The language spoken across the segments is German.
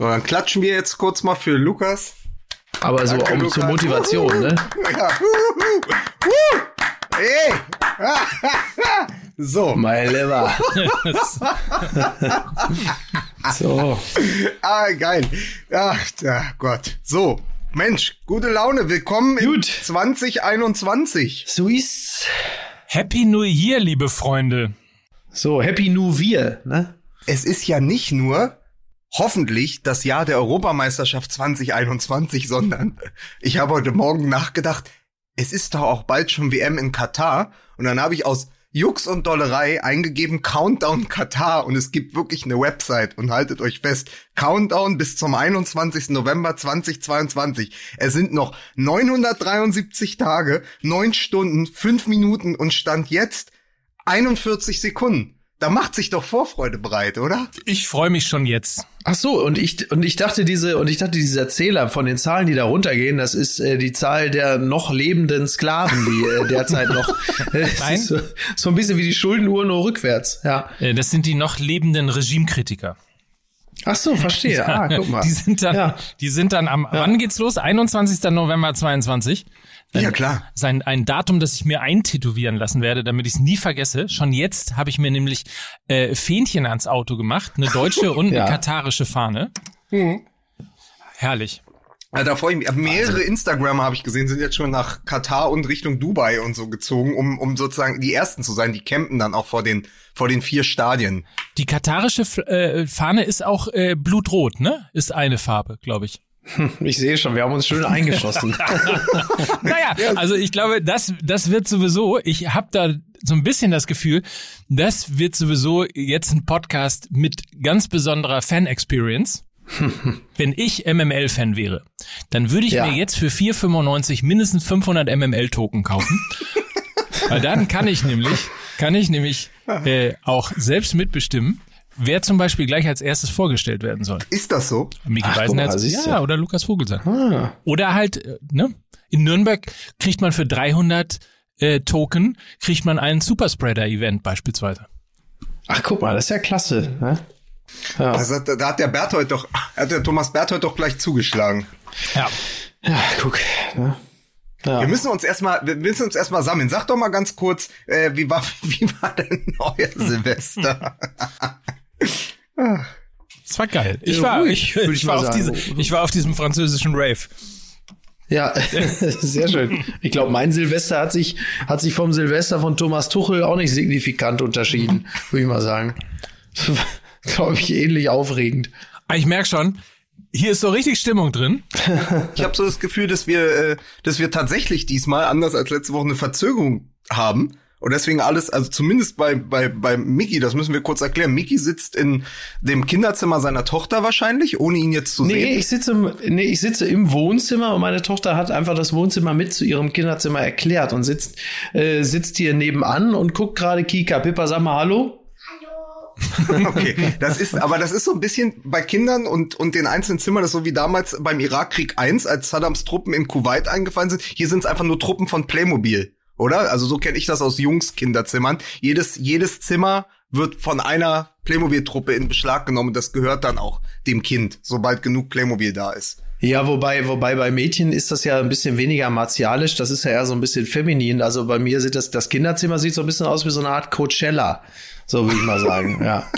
So, dann klatschen wir jetzt kurz mal für Lukas. Aber so Danke, um Lukas. zur Motivation, ne? Ja. Hey. so. Mein Lieber. so. Ah, geil. Ach, ja, Gott. So. Mensch, gute Laune. Willkommen in Gut. 2021. So ist's. Happy New Year, liebe Freunde. So, Happy New Wir, ne? Es ist ja nicht nur hoffentlich das Jahr der Europameisterschaft 2021, sondern ich habe heute Morgen nachgedacht, es ist doch auch bald schon WM in Katar und dann habe ich aus Jux und Dollerei eingegeben Countdown Katar und es gibt wirklich eine Website und haltet euch fest, Countdown bis zum 21. November 2022. Es sind noch 973 Tage, 9 Stunden, 5 Minuten und Stand jetzt 41 Sekunden. Da macht sich doch Vorfreude bereit, oder? Ich freue mich schon jetzt. Ach so, und ich und ich dachte diese und ich dachte dieser Zähler von den Zahlen, die da runtergehen, das ist äh, die Zahl der noch lebenden Sklaven, die äh, derzeit noch äh, Nein. so, so ein bisschen wie die Schuldenuhr nur rückwärts. Ja. Äh, Das sind die noch lebenden Regimekritiker. Ach so, verstehe. Ah, guck mal. Die sind dann, Ja. die sind dann am, wann geht's los? 21. November 22. Ja, klar. Sein, ein Datum, das ich mir eintätowieren lassen werde, damit ich es nie vergesse. Schon jetzt habe ich mir nämlich äh, Fähnchen ans Auto gemacht, eine deutsche und eine Ja. katarische Fahne. Herrlich. Ja, da freue ich mich. Mehrere Instagrammer habe ich gesehen, sind jetzt schon nach Katar und Richtung Dubai und so gezogen, um, um sozusagen die ersten zu sein. Die campen dann auch vor den, vor den vier Stadien. Die katarische äh, Fahne ist auch äh, blutrot, ne? Ist eine Farbe, glaube ich. Ich sehe schon, wir haben uns schön eingeschossen. Naja, also ich glaube, das, das wird sowieso, ich habe da so ein bisschen das Gefühl, das wird sowieso jetzt ein Podcast mit ganz besonderer Fan-Experience. Wenn ich MML-Fan wäre, dann würde ich Ja. mir jetzt für 4,95 mindestens 500 MML-Token kaufen. Weil dann kann ich nämlich, kann ich nämlich äh, auch selbst mitbestimmen, wer zum Beispiel gleich als erstes vorgestellt werden soll. Ist das so? Miki Beisenherz, du. ja, oder Lukas Vogelsang. Ah. Oder halt, äh, ne? In Nürnberg kriegt man für 300 äh, Token, kriegt man ein Superspreader-Event beispielsweise. Ach, guck mal, das ist ja klasse. Ne? Ja. Also, da, da hat der Berthold doch, hat der Thomas Berthold doch gleich zugeschlagen. Ja. ja, guck. Ne? Ja. Wir müssen uns erstmal, wir müssen uns erstmal sammeln. Sag doch mal ganz kurz, äh, wie war, wie war denn euer Silvester? Das war geil. Ich war, ich, ich, ich war auf diese, ich war auf diesem französischen Rave. Ja, sehr schön. Ich glaube, mein Silvester hat sich, hat sich vom Silvester von Thomas Tuchel auch nicht signifikant unterschieden, würde ich mal sagen. glaube ich, ähnlich aufregend. Aber Ich merk schon, hier ist so richtig Stimmung drin. Ich habe so das Gefühl, dass wir, äh, dass wir tatsächlich diesmal, anders als letzte Woche, eine Verzögerung haben. Und deswegen alles, also zumindest bei, bei, bei Mickey, das müssen wir kurz erklären. Mickey sitzt in dem Kinderzimmer seiner Tochter wahrscheinlich, ohne ihn jetzt zu Nee, sehen. ich sitze, im, nee, ich sitze im Wohnzimmer und meine Tochter hat einfach das Wohnzimmer mit zu ihrem Kinderzimmer erklärt und sitzt, äh, sitzt hier nebenan und guckt gerade Kika. Pippa, sag mal Hallo. Okay, das ist, aber das ist so ein bisschen bei Kindern und, und den einzelnen Zimmern, das ist so wie damals beim Irakkrieg 1, als Saddams Truppen in Kuwait eingefallen sind. Hier sind es einfach nur Truppen von Playmobil, oder? Also so kenne ich das aus Jungs Kinderzimmern. Jedes, jedes Zimmer wird von einer Playmobil-Truppe in Beschlag genommen. Das gehört dann auch dem Kind, sobald genug Playmobil da ist. Ja, wobei, wobei bei Mädchen ist das ja ein bisschen weniger martialisch, das ist ja eher so ein bisschen feminin. Also bei mir sieht das, das Kinderzimmer sieht so ein bisschen aus wie so eine Art Coachella. So würde ich mal sagen, ja.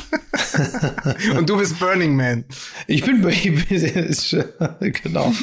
Und du bist Burning Man. Ich bin, ich bin genau.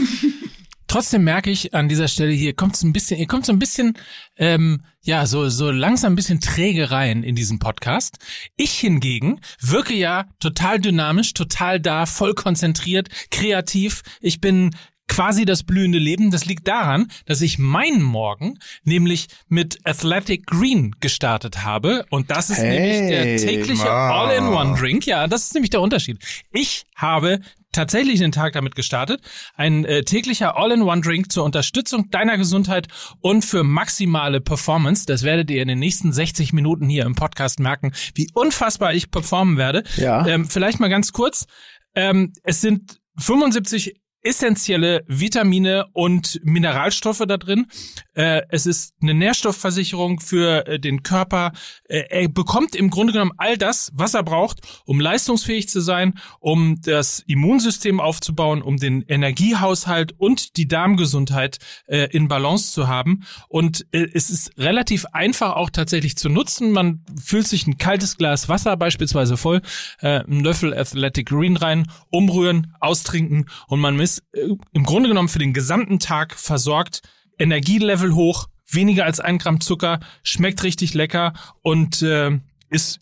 Trotzdem merke ich an dieser Stelle hier kommt so ein bisschen, ihr kommt so ein bisschen, ähm, ja, so so langsam ein bisschen träge rein in diesen Podcast. Ich hingegen wirke ja total dynamisch, total da, voll konzentriert, kreativ. Ich bin quasi das blühende Leben. Das liegt daran, dass ich meinen Morgen nämlich mit Athletic Green gestartet habe. Und das ist Hey, nämlich der tägliche. All-in-One-Drink. Ja, das ist nämlich der Unterschied. Ich habe tatsächlich den Tag damit gestartet. Ein äh, täglicher All-in-One-Drink zur Unterstützung deiner Gesundheit und für maximale Performance. Das werdet ihr in den nächsten 60 Minuten hier im Podcast merken, wie unfassbar ich performen werde. Ja. Ähm, vielleicht mal ganz kurz. Ähm, es sind 75 essentielle Vitamine und Mineralstoffe da drin. Äh, es ist eine Nährstoffversicherung für äh, den Körper. Äh, er bekommt im Grunde genommen all das, was er braucht, um leistungsfähig zu sein, um das Immunsystem aufzubauen, um den Energiehaushalt und die Darmgesundheit in Balance zu haben. Und es ist relativ einfach auch tatsächlich zu nutzen. Man füllt sich ein kaltes Glas Wasser beispielsweise voll, einen Löffel Athletic Green rein, umrühren, austrinken und man ist äh, im Grunde genommen für den gesamten Tag versorgt. Energielevel hoch, weniger als ein Gramm Zucker, schmeckt richtig lecker und äh, ist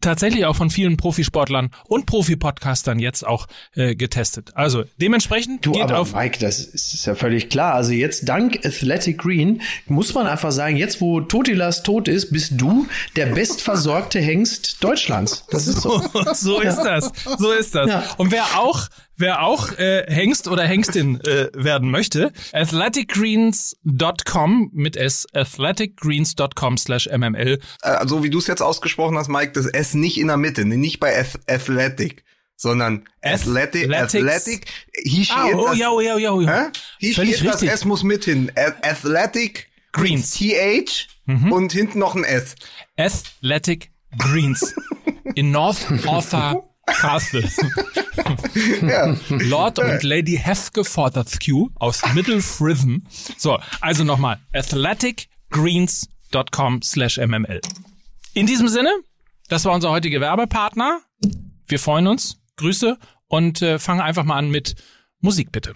tatsächlich auch von vielen Profisportlern und Profi-Podcastern jetzt auch äh, getestet. Also dementsprechend du, geht aber auf. Mike, das ist ja völlig klar. Also jetzt dank Athletic Green muss man einfach sagen, jetzt wo Totilas tot ist, bist du der bestversorgte Hengst Deutschlands. Das ist so. so ist das. So ist das. Ja. Und wer auch Wer auch äh, Hengst oder Hengstin äh, werden möchte, athleticgreens.com mit s athleticgreens.com slash mml. Äh, so wie du es jetzt ausgesprochen hast, Mike, das S nicht in der Mitte, nicht bei Ath Athletic, sondern Athletic. Athletic. Hier steht Ah, oh, das, ja, oh, ja, oh, ja, oh, ja. Hier Völlig steht, richtig. das S muss mit hin. Athletic Greens. TH Mhm. und hinten noch ein S. Athletic Greens in North Arthur Castle. Ja. Lord und Lady Heathcote aus Middle Fritham. So, also nochmal athleticgreens.com slash mml. In diesem Sinne, das war unser heutiger Werbepartner. Wir freuen uns. Grüße und äh, fangen einfach mal an mit Musik bitte.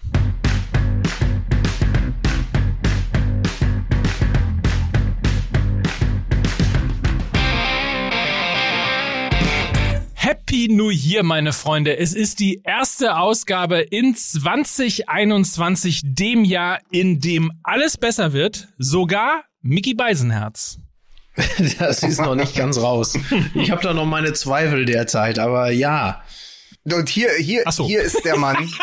Happy New Year, meine Freunde. Es ist die erste Ausgabe in 2021, dem Jahr, in dem alles besser wird. Sogar Mickey Beisenherz. Das ist noch nicht ganz raus. Ich habe da noch meine Zweifel derzeit, aber ja. Und hier, hier, so. hier ist der Mann.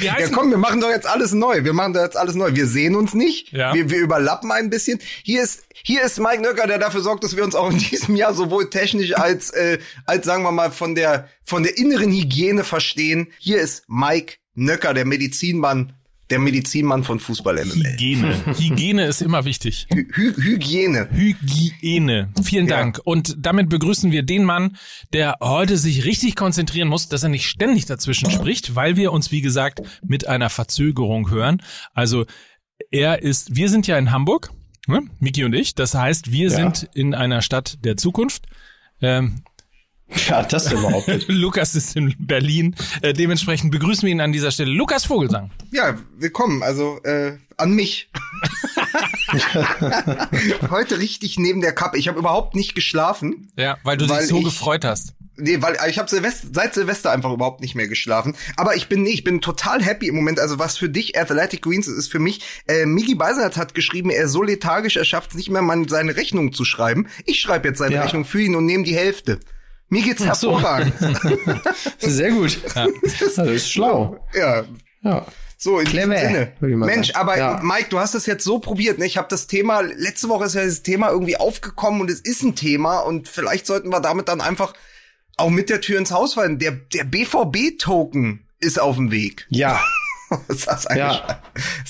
Ja, komm, wir machen doch jetzt alles neu. Wir machen doch jetzt alles neu. Wir sehen uns nicht. Ja. Wir, wir überlappen ein bisschen. Hier ist, hier ist Mike Nöcker, der dafür sorgt, dass wir uns auch in diesem Jahr sowohl technisch als, äh, als sagen wir mal von der, von der inneren Hygiene verstehen. Hier ist Mike Nöcker, der Medizinmann, der Medizinmann von Fußball MML. Hygiene. Hygiene ist immer wichtig. Hy Hy Hygiene. Hygiene. Vielen Ja. Dank. Und damit begrüßen wir den Mann, der heute sich richtig konzentrieren muss, dass er nicht ständig dazwischen spricht, weil wir uns, wie gesagt, mit einer Verzögerung hören. Also er ist, wir sind ja in Hamburg, ne? Miki und ich. Das heißt, wir Ja. sind in einer Stadt der Zukunft. Ähm, Ja, das überhaupt nicht. Lukas ist in Berlin. Äh, dementsprechend begrüßen wir ihn an dieser Stelle. Lukas Vogelsang. Ja, willkommen. Also äh, an mich. Heute richtig neben der Kappe. Ich habe überhaupt nicht geschlafen. Ja, weil du Weil dich so ich- gefreut hast. Nee, weil ich habe Silvester, seit Silvester einfach überhaupt nicht mehr geschlafen. Aber ich bin nee, ich bin total happy im Moment. Also was für dich Athletic Greens ist, ist für mich. Äh, Migi Beisert hat geschrieben, er ist so lethargisch, er schafft es nicht mehr, mal seine Rechnung zu schreiben. Ich schreibe jetzt seine Ja. Rechnung für ihn und nehme die Hälfte. Mir geht's Ach so. hervorragend. Sehr gut. Das ist schlau. ja. Ja. So, in Clever, diesem Sinne. Mensch, sagen. aber Ja. Mike, du hast es jetzt so probiert. Ne? Ich habe das Thema, letzte Woche ist ja das Thema irgendwie aufgekommen und es ist ein Thema und vielleicht sollten wir damit dann einfach auch mit der Tür ins Haus fallen. Der, der BVB-Token ist auf dem Weg. Ja. das ein, Ja.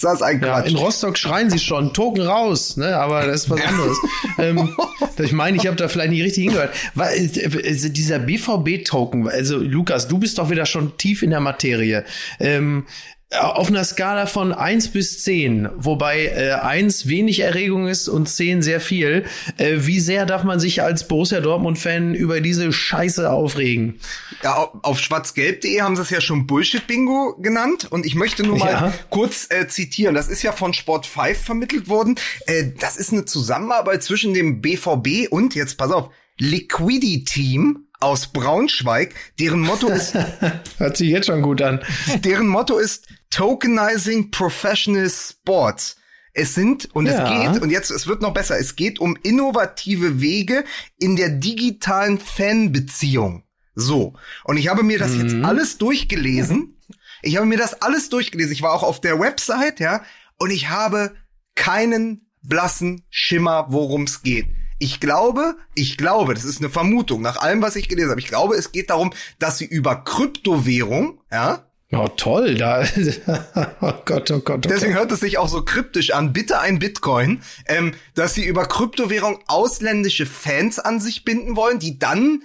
das ein Ja, in Rostock schreien sie schon, Token raus, ne? Aber das ist was anderes. ähm, ich meine, ich habe da vielleicht nicht richtig hingehört. Weil äh, also dieser BVB-Token, also Lukas, du bist doch wieder schon tief in der Materie. Ähm, auf einer Skala von eins bis zehn, wobei äh, eins wenig Erregung ist und zehn sehr viel, äh, wie sehr darf man sich als Borussia Dortmund-Fan über diese Scheiße aufregen? Ja, au- auf schwarzgelb.de haben sie es ja schon Bullshit-Bingo genannt. Und ich möchte nur mal Ja. kurz äh, zitieren. Das ist ja von Sport 5 vermittelt worden. Äh, das ist eine Zusammenarbeit zwischen dem BVB und, jetzt pass auf, Liquidity Team aus Braunschweig, deren Motto ist, Hört sich jetzt schon gut an. deren Motto ist Tokenizing Professional Sports. Es sind, und Ja. es geht, und jetzt, es wird noch besser, es geht um innovative Wege in der digitalen Fanbeziehung. So. Und ich habe mir das jetzt alles durchgelesen. Ich habe mir das alles durchgelesen. Ich war auch auf der Website, ja, und ich habe keinen blassen Schimmer, worum es geht. Ich glaube, ich glaube, das ist eine Vermutung, nach allem, was ich gelesen habe. Ich glaube, es geht darum, dass sie über Kryptowährung, ja, Oh, toll, da. oh Gott, oh Gott. Oh Deswegen Gott. hört es sich auch so kryptisch an. Bitte ein Bitcoin, ähm, dass sie über Kryptowährung ausländische Fans an sich binden wollen, die dann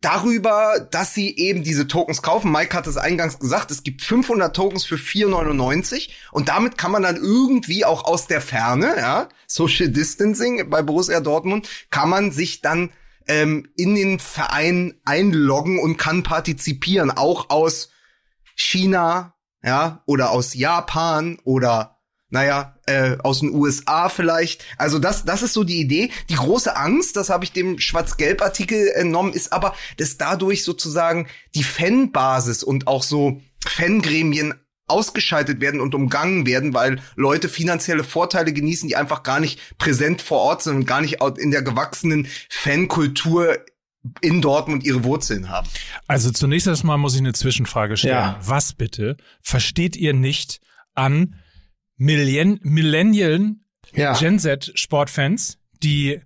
darüber, dass sie eben diese Tokens kaufen. Mike hat es eingangs gesagt, es gibt 500 Tokens für 4,99 und damit kann man dann irgendwie auch aus der Ferne, ja, Social Distancing bei Borussia Dortmund, kann man sich dann ähm, in den Verein einloggen und kann partizipieren, auch aus China, ja, oder aus Japan oder naja, äh, aus den USA vielleicht. Also das, das ist so die Idee. Die große Angst, das habe ich dem Schwarz-Gelb-Artikel entnommen, ist aber, dass dadurch sozusagen die Fanbasis und auch so Fangremien ausgeschaltet werden und umgangen werden, weil Leute finanzielle Vorteile genießen, die einfach gar nicht präsent vor Ort sind und gar nicht in der gewachsenen Fankultur in Dortmund ihre Wurzeln haben. Also zunächst erstmal muss ich eine Zwischenfrage stellen. Ja. Was bitte versteht ihr nicht an Millenn Millennialen Ja. Gen Z Sportfans, die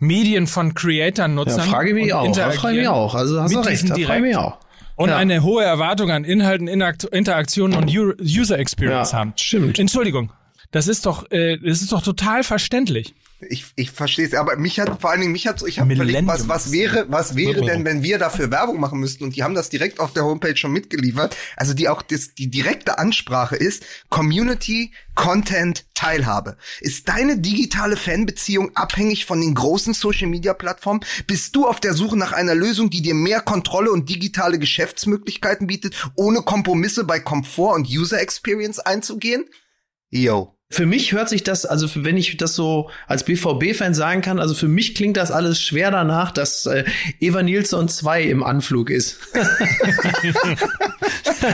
Medien von Creatern nutzen? Ja, frage mich und auch. Da frage ich mich auch. Also hast du recht. Da frage ich mich auch. Und Ja. eine hohe Erwartung an Inhalten, Interakt Interaktionen und User Experience Ja, haben. stimmt. Entschuldigung. Das ist doch, äh, das ist doch total verständlich. Ich, ich verstehe es, aber mich hat vor allen Dingen mich hat so, ich habe überlegt, was, was wäre, was wäre denn, wenn wir dafür Werbung machen müssten und die haben das direkt auf der Homepage schon mitgeliefert. Also die auch das, die direkte Ansprache ist Community Content Teilhabe. Ist deine digitale Fanbeziehung abhängig von den großen Social Media Plattformen? Bist du auf der Suche nach einer Lösung, die dir mehr Kontrolle und digitale Geschäftsmöglichkeiten bietet, ohne Kompromisse bei Komfort und User Experience einzugehen? Yo. Für mich hört sich das, also für, wenn ich das so als BVB-Fan sagen kann, also für mich klingt das alles schwer danach, dass äh, Eva Nilsson 2 im Anflug ist.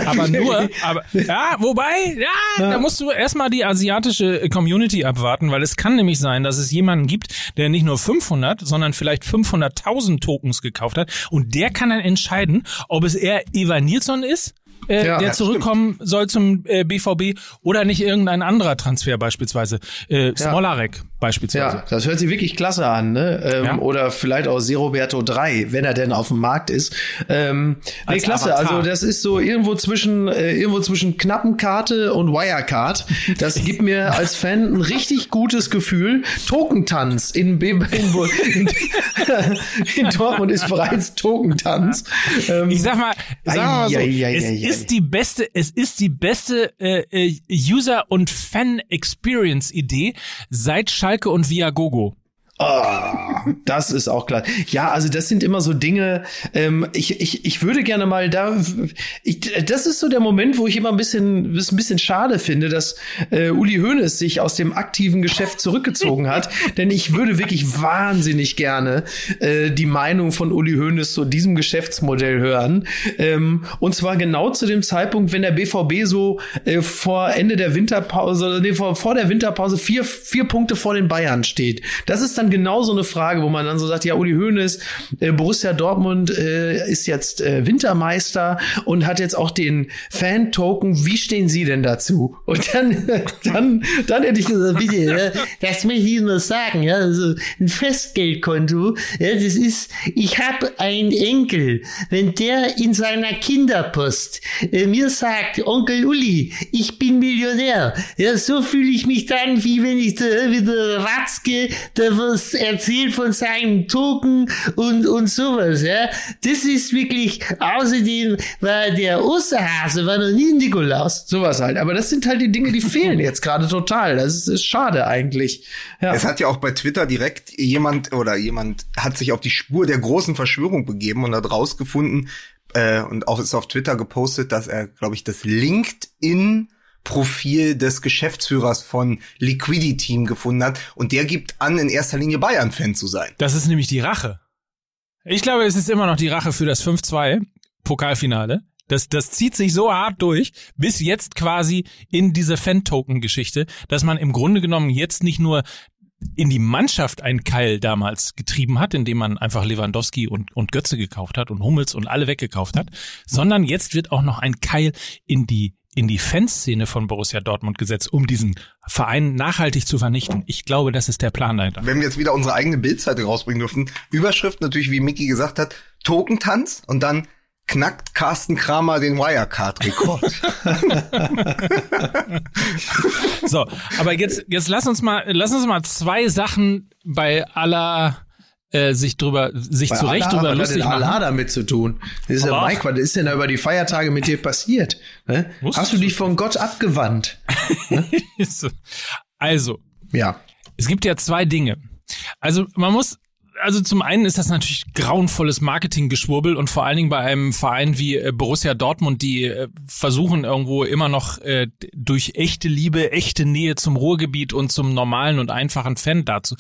Aber nur, aber ja, wobei, ja, da musst du erstmal die asiatische Community abwarten, weil es kann nämlich sein, dass es jemanden gibt, der nicht nur 500, sondern vielleicht 500.000 Tokens gekauft hat und der kann dann entscheiden, ob es eher Eva Nilsson ist. Äh, Ja, der ja, zurückkommen soll zum äh, BVB oder nicht irgendein anderer Transfer beispielsweise. Äh, Smolarek beispielsweise. Ja, das hört sich wirklich klasse an, ne? Ähm, Ja. Oder vielleicht auch Seroberto 3, wenn er denn auf dem Markt ist. Ähm, nee, klasse. Avatar. Also das ist so irgendwo zwischen äh, irgendwo zwischen Knappenkarte und Wirecard. Das gibt mir als Fan ein richtig gutes Gefühl. Tokentanz in, B in, in, in Dortmund ist bereits Tokentanz. Ähm, Ich sag mal, sag mal so, es ist die beste, es ist die beste äh, äh, User und Fan Experience Idee seit Schalke und Viagogo. Ah, das ist auch klar. Ja, also das sind immer so Dinge. Ähm, ich, ich, ich würde gerne mal da. Ich, das ist so der Moment, wo ich immer ein bisschen, es ein bisschen schade finde, dass äh, Uli Hoeneß sich aus dem aktiven Geschäft zurückgezogen hat. Denn ich würde wirklich wahnsinnig gerne äh, die Meinung von Uli Hoeneß zu diesem Geschäftsmodell hören. Ähm, und zwar genau zu dem Zeitpunkt, wenn der BVB so äh, vor Ende der Winterpause, nee, vor, vor der Winterpause vier, vier Punkte vor den Bayern steht. Das ist dann genau so eine Frage, wo man dann so sagt, ja, Uli Hoeneß, äh, Borussia Dortmund äh, ist jetzt äh, Wintermeister und hat jetzt auch den Fan-Token. Wie stehen Sie denn dazu? Und dann, dann, dann hätte ich gesagt, bitte, ja, das möchte ich nur sagen, ja, also ein Festgeldkonto, ja, das ist, ich habe einen Enkel, wenn der in seiner Kinderpost äh, mir sagt, Onkel Uli, ich bin Millionär, ja, so fühle ich mich dann, wie wenn ich da wieder Watzke, der was erzählt von seinem Token und, und sowas, ja. Das ist wirklich, außerdem war der Osterhase, war noch nie ein Nikolaus. Sowas halt. Aber das sind halt die Dinge, die fehlen jetzt gerade total. Das ist, ist schade eigentlich. Ja. Es hat ja auch bei Twitter direkt jemand oder jemand hat sich auf die Spur der großen Verschwörung begeben und hat rausgefunden äh, und auch ist auf Twitter gepostet, dass er, glaube ich, das LinkedIn Profil des Geschäftsführers von Liquidity Team gefunden hat und der gibt an, in erster Linie Bayern-Fan zu sein. Das ist nämlich die Rache. Ich glaube, es ist immer noch die Rache für das 5-2 Pokalfinale. Das, das zieht sich so hart durch, bis jetzt quasi in diese Fan-Token-Geschichte, dass man im Grunde genommen jetzt nicht nur in die Mannschaft einen Keil damals getrieben hat, indem man einfach Lewandowski und, und Götze gekauft hat und Hummels und alle weggekauft hat, sondern jetzt wird auch noch ein Keil in die in die Fanszene von Borussia Dortmund gesetzt, um diesen Verein nachhaltig zu vernichten. Ich glaube, das ist der Plan dahinter. Wenn wir jetzt wieder unsere eigene Bildseite rausbringen dürfen, Überschrift natürlich, wie Micky gesagt hat, Tokentanz und dann knackt Carsten Kramer den Wirecard-Rekord. so, aber jetzt, jetzt lass uns mal, lass uns mal zwei Sachen bei aller äh, sich drüber, sich Bei zu Recht Allah, drüber lustig denn Allah machen. damit zu tun? Das ist ja Mike, was ist denn da über die Feiertage mit dir passiert? Ne? Hast du dich von Gott abgewandt? Also, Ja. Es gibt ja zwei Dinge. Also man muss, also zum einen ist das natürlich grauenvolles Marketinggeschwurbel und vor allen Dingen bei einem Verein wie äh, Borussia Dortmund, die äh, versuchen irgendwo immer noch durch echte Liebe, echte Nähe zum Ruhrgebiet und zum normalen und einfachen Fan dazu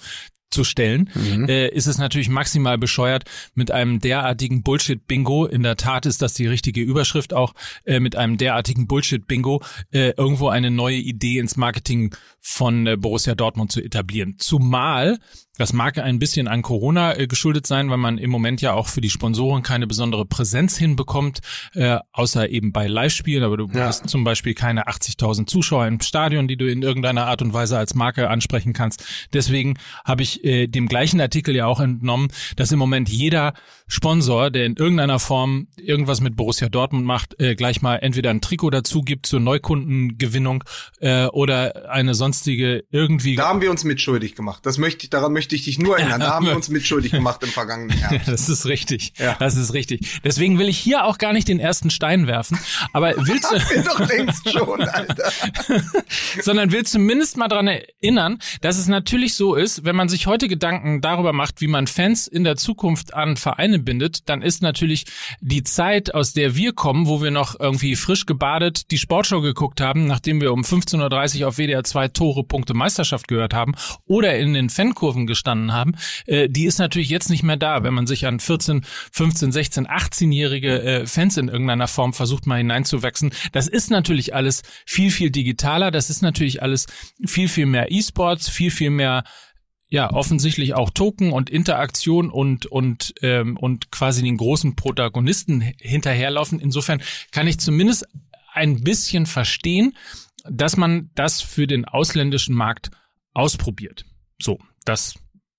zu stellen, äh, ist es natürlich maximal bescheuert mit einem derartigen Bullshit-Bingo. In der Tat ist das die richtige Überschrift auch, äh, mit einem derartigen Bullshit-Bingo äh, irgendwo eine neue Idee ins Marketing von äh, Borussia Dortmund zu etablieren. Zumal, das mag ein bisschen an Corona äh, geschuldet sein, weil man im Moment ja auch für die Sponsoren keine besondere Präsenz hinbekommt, äh, außer eben bei Live-Spielen. Aber du Ja. hast zum Beispiel keine 80.000 Zuschauer im Stadion, die du in irgendeiner Art und Weise als Marke ansprechen kannst. Deswegen habe ich äh, dem gleichen Artikel ja auch entnommen, dass im Moment jeder Sponsor, der in irgendeiner Form irgendwas mit Borussia Dortmund macht, äh, gleich mal entweder ein Trikot dazu gibt zur Neukundengewinnung äh, oder eine sonstige irgendwie Da haben wir uns mitschuldig gemacht. Das möchte ich, daran möchte ich dich nur erinnern. Da haben wir uns mitschuldig gemacht im vergangenen Herbst. Das ist richtig. Ja. Das ist richtig. Deswegen will ich hier auch gar nicht den ersten Stein werfen. Aber willst du, Wir doch längst schon, Alter. sondern will zumindest mal dran erinnern, dass es natürlich so ist, wenn man sich heute Gedanken darüber macht, wie man Fans in der Zukunft an Vereine bindet, dann ist natürlich die Zeit, aus der wir kommen, wo wir noch irgendwie frisch gebadet die Sportshow geguckt haben, nachdem wir um 15.30 Uhr auf WDR 2 Tore Punkte Meisterschaft gehört haben oder in den Fankurven gestanden haben, äh, die ist natürlich jetzt nicht mehr da, wenn man sich an 14, 15, 16, 18-jährige äh, Fans in irgendeiner Form versucht mal hineinzuwachsen. Das ist natürlich alles viel, viel digitaler. Das ist natürlich alles viel, viel mehr E-Sports, viel, viel mehr ja, offensichtlich auch Token und Interaktion und, und, ähm, und quasi den großen Protagonisten hinterherlaufen. Insofern kann ich zumindest ein bisschen verstehen, dass man das für den ausländischen Markt ausprobiert. So, das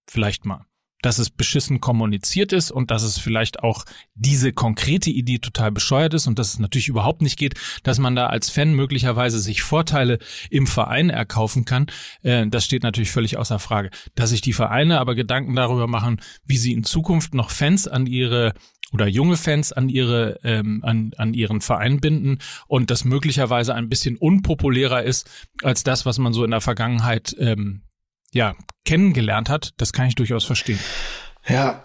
vielleicht mal. Dass es beschissen kommuniziert ist und dass es vielleicht auch diese konkrete Idee total bescheuert ist und dass es natürlich überhaupt nicht geht, dass man da als Fan möglicherweise sich Vorteile im Verein erkaufen kann. Äh, das steht natürlich völlig außer Frage. Dass sich die Vereine aber Gedanken darüber machen, wie sie in Zukunft noch Fans an ihre oder junge Fans an ihre ähm, an, an ihren Verein binden und das möglicherweise ein bisschen unpopulärer ist als das, was man so in der Vergangenheit ähm, ja kennengelernt hat, das kann ich durchaus verstehen. Ja,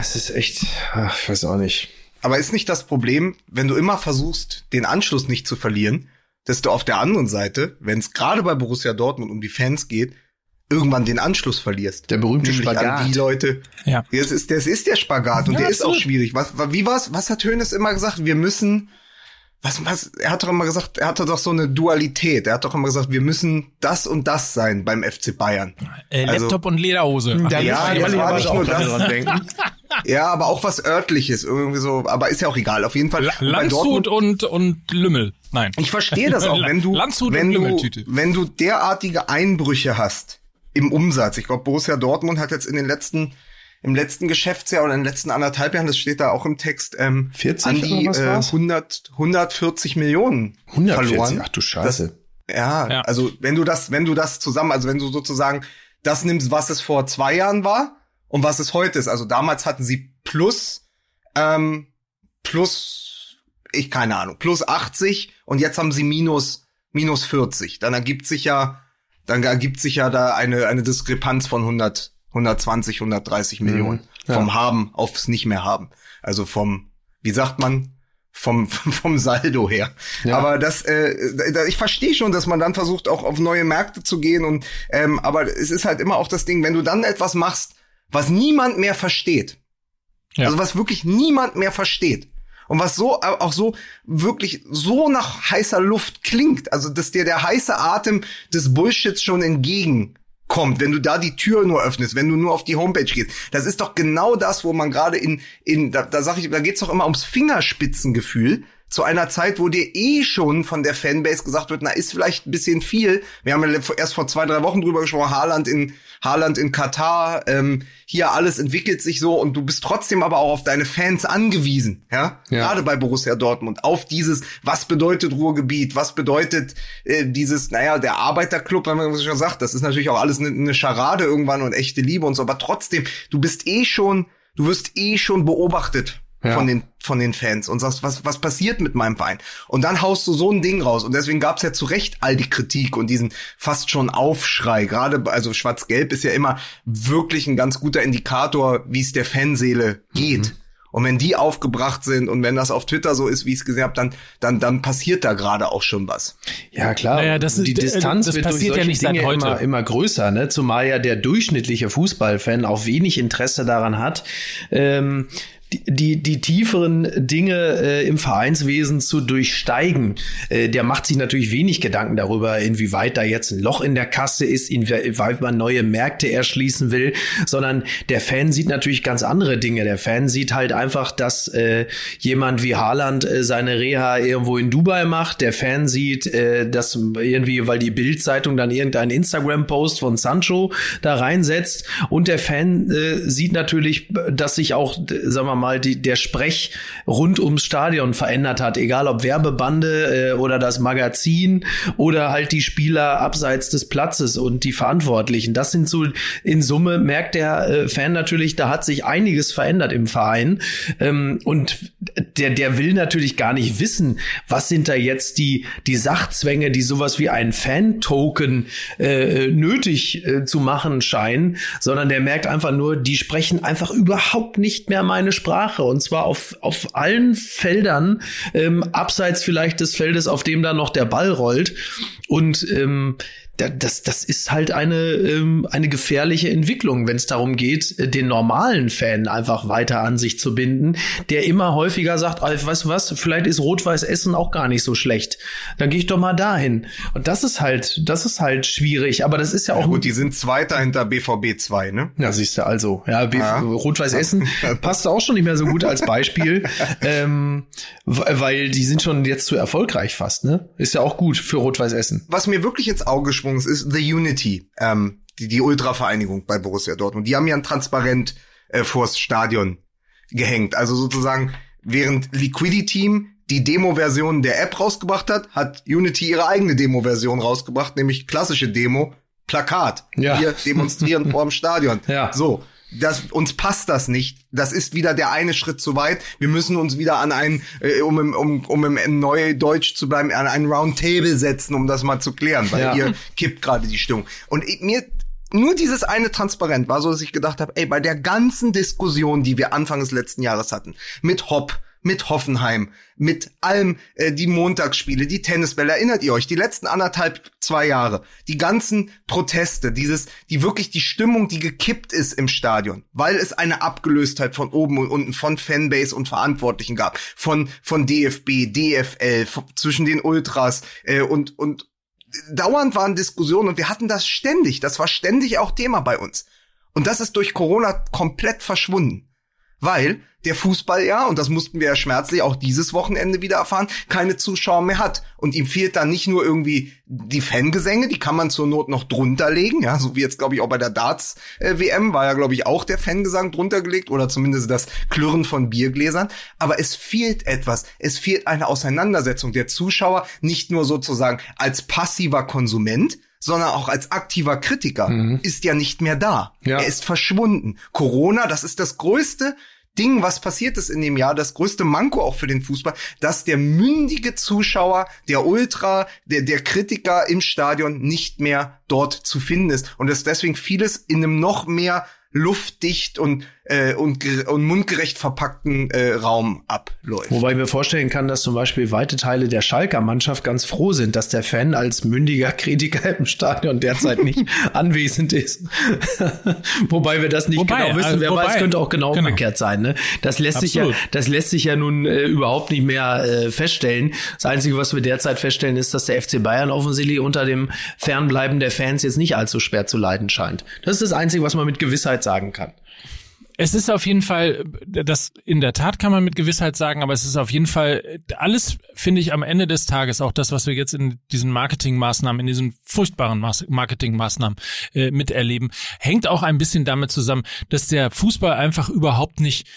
es ist echt, ach, ich weiß auch nicht. Aber ist nicht das Problem, wenn du immer versuchst, den Anschluss nicht zu verlieren, dass du auf der anderen Seite, wenn es gerade bei Borussia Dortmund um die Fans geht, irgendwann den Anschluss verlierst. Der berühmte Nämlich an Spagat. die Leute. Ja. Das ist, das ist der Spagat und Ja, der ist auch schwierig. Was, wie war's? Was hat Hönes immer gesagt? Wir müssen, was, was, er hat doch immer gesagt, er hatte doch so eine Dualität. Er hat doch immer gesagt, wir müssen das und das sein beim FC Bayern. Äh, Also- Laptop und Lederhose. Ach, Da Ja, das war nicht nur das. dran denken. Ja, aber auch was örtliches, irgendwie so, aber ist ja auch egal. Auf jeden Fall. Bei Landshut und, und Lümmel. Nein. Ich verstehe das auch, wenn du, Landshut wenn und du, wenn du derartige Einbrüche hast im Umsatz. Ich glaube, Borussia Dortmund hat jetzt in den letzten, im letzten Geschäftsjahr oder in den letzten anderthalb Jahren, das steht da auch im Text, ähm, 40 an die äh, war's? 100, 140 Millionen 140, verloren. ach du Scheiße. Ja, Ja. also wenn du das, wenn du das zusammen, also wenn du sozusagen das nimmst, was es vor zwei Jahren war und was es heute ist. Also damals hatten sie plus, ähm, plus, ich keine Ahnung, plus 80 und jetzt haben sie minus, minus 40. Dann ergibt sich ja, dann ergibt sich ja da eine, eine Diskrepanz von 100, 120, 130 Millionen ja. vom Haben aufs nicht mehr haben. Also vom, wie sagt man, vom, vom Saldo her. Ja. Aber das, äh, ich verstehe schon, dass man dann versucht, auch auf neue Märkte zu gehen und, ähm, aber es ist halt immer auch das Ding, wenn du dann etwas machst, was niemand mehr versteht. Ja. Also was wirklich niemand mehr versteht. Und was so, äh, auch so, wirklich so nach heißer Luft klingt. Also, dass dir der heiße Atem des Bullshits schon entgegenkommt, wenn du da die Tür nur öffnest, wenn du nur auf die Homepage gehst. Das ist doch genau das, wo man gerade in, in, da, da sag ich, da geht's doch immer ums Fingerspitzengefühl zu einer Zeit, wo dir eh schon von der Fanbase gesagt wird, na, ist vielleicht ein bisschen viel. Wir haben ja erst vor zwei, drei Wochen drüber gesprochen, Haaland in, Haaland in Katar, ähm, hier alles entwickelt sich so und du bist trotzdem aber auch auf deine Fans angewiesen, ja? ja. Gerade bei Borussia Dortmund, auf dieses, was bedeutet Ruhrgebiet, was bedeutet äh, dieses, naja, der Arbeiterclub, wenn man schon sagt, das ist natürlich auch alles eine, eine Scharade irgendwann und echte Liebe und so, aber trotzdem, du bist eh schon, du wirst eh schon beobachtet ja. von den von den Fans und sagst, was was passiert mit meinem Verein? Und dann haust du so ein Ding raus und deswegen gab's ja zu Recht all die Kritik und diesen fast schon Aufschrei. Gerade also Schwarz-Gelb ist ja immer wirklich ein ganz guter Indikator, wie es der Fanseele geht. Mhm. Und wenn die aufgebracht sind und wenn das auf Twitter so ist, wie ich es gesehen habe, dann, dann, dann passiert da gerade auch schon was. Ja, klar. Naja, das die ist, Distanz das wird passiert durch ja nicht Dinge. Immer, immer größer, ne? Zumal ja der durchschnittliche Fußballfan auch wenig Interesse daran hat, ähm, die, die, tieferen Dinge äh, im Vereinswesen zu durchsteigen, äh, der macht sich natürlich wenig Gedanken darüber, inwieweit da jetzt ein Loch in der Kasse ist, inwieweit man neue Märkte erschließen will, sondern der Fan sieht natürlich ganz andere Dinge. Der Fan sieht halt einfach, dass äh, jemand wie Haaland äh, seine Reha irgendwo in Dubai macht. Der Fan sieht, äh, dass irgendwie, weil die Bildzeitung dann irgendeinen Instagram-Post von Sancho da reinsetzt und der Fan äh, sieht natürlich, dass sich auch, sagen wir mal, mal die, der Sprech rund ums Stadion verändert hat, egal ob Werbebande äh, oder das Magazin oder halt die Spieler abseits des Platzes und die Verantwortlichen. Das sind so in Summe merkt der äh, Fan natürlich, da hat sich einiges verändert im Verein. Ähm, und der der will natürlich gar nicht wissen, was sind da jetzt die die Sachzwänge, die sowas wie ein Fan-Token äh, nötig äh, zu machen scheinen, sondern der merkt einfach nur, die sprechen einfach überhaupt nicht mehr meine Sprache Sprache und zwar auf, auf allen Feldern, ähm, abseits vielleicht des Feldes, auf dem da noch der Ball rollt. Und ähm, das, das ist halt eine, ähm, eine gefährliche Entwicklung, wenn es darum geht, äh, den normalen Fan einfach weiter an sich zu binden, der immer häufiger sagt, also, weißt du was, vielleicht ist Rot-Weiß Essen auch gar nicht so schlecht. Dann gehe ich doch mal dahin. Und das ist halt, das ist halt schwierig. Aber das ist ja auch. Ja, gut, die sind Zweiter hinter BVB 2, ne? Ja, siehst du also. Ja, ja. Rot-Weiß Essen passt auch schon nicht mehr so gut als Beispiel, ähm, weil die sind schon jetzt zu erfolgreich fast, ne? Ist ja auch gut für Rot-Weiß Essen. Was mir wirklich ins Auge sprung, es ist The Unity, ähm, die, die Ultra-Vereinigung bei Borussia Dortmund. Die haben ja ein Transparent äh, vors Stadion gehängt. Also sozusagen, während Liquidity Team die Demo-Version der App rausgebracht hat, hat Unity ihre eigene Demo-Version rausgebracht, nämlich klassische Demo, Plakat. Ja. Wir demonstrieren vor dem Stadion. Ja. So das, uns passt das nicht. Das ist wieder der eine Schritt zu weit. Wir müssen uns wieder an ein, äh, um, im, um, um im Neudeutsch zu bleiben, an ein Roundtable setzen, um das mal zu klären, weil ja. ihr kippt gerade die Stimmung. Und mir nur dieses eine Transparent war so, dass ich gedacht habe, ey, bei der ganzen Diskussion, die wir Anfang des letzten Jahres hatten, mit Hopp, mit Hoffenheim, mit allem, äh, die Montagsspiele, die Tennisbälle, erinnert ihr euch, die letzten anderthalb, zwei Jahre, die ganzen Proteste, dieses, die wirklich die Stimmung, die gekippt ist im Stadion, weil es eine Abgelöstheit von oben und unten, von Fanbase und Verantwortlichen gab, von, von DFB, DFL, von, zwischen den Ultras äh, und, und dauernd waren Diskussionen und wir hatten das ständig, das war ständig auch Thema bei uns. Und das ist durch Corona komplett verschwunden weil der Fußball ja, und das mussten wir ja schmerzlich auch dieses Wochenende wieder erfahren, keine Zuschauer mehr hat. Und ihm fehlt dann nicht nur irgendwie die Fangesänge, die kann man zur Not noch drunter legen, ja, so wie jetzt, glaube ich, auch bei der Darts-WM äh, war ja, glaube ich, auch der Fangesang drunter gelegt oder zumindest das Klirren von Biergläsern. Aber es fehlt etwas. Es fehlt eine Auseinandersetzung der Zuschauer, nicht nur sozusagen als passiver Konsument, sondern auch als aktiver Kritiker, mhm. ist ja nicht mehr da. Ja. Er ist verschwunden. Corona, das ist das größte Ding, was passiert ist in dem Jahr, das größte Manko auch für den Fußball, dass der mündige Zuschauer, der Ultra, der, der Kritiker im Stadion nicht mehr dort zu finden ist und dass deswegen vieles in einem noch mehr luftdicht und äh, und, und mundgerecht verpackten äh, Raum abläuft. Wobei ich mir vorstellen kann, dass zum Beispiel weite Teile der Schalker Mannschaft ganz froh sind, dass der Fan als mündiger Kritiker im Stadion derzeit nicht anwesend ist. wobei wir das nicht wobei, genau wissen. Also, Wer wobei, weiß, könnte auch genau, genau, umgekehrt sein. Ne? Das lässt Absolut. sich ja, das lässt sich ja nun äh, überhaupt nicht mehr äh, feststellen. Das Einzige, was wir derzeit feststellen, ist, dass der FC Bayern offensichtlich unter dem Fernbleiben der Fans jetzt nicht allzu schwer zu leiden scheint. Das ist das Einzige, was man mit Gewissheit sagen kann. Es ist auf jeden Fall, das in der Tat kann man mit Gewissheit sagen, aber es ist auf jeden Fall alles, finde ich, am Ende des Tages, auch das, was wir jetzt in diesen Marketingmaßnahmen, in diesen furchtbaren Marketingmaßnahmen äh, miterleben, hängt auch ein bisschen damit zusammen, dass der Fußball einfach überhaupt nicht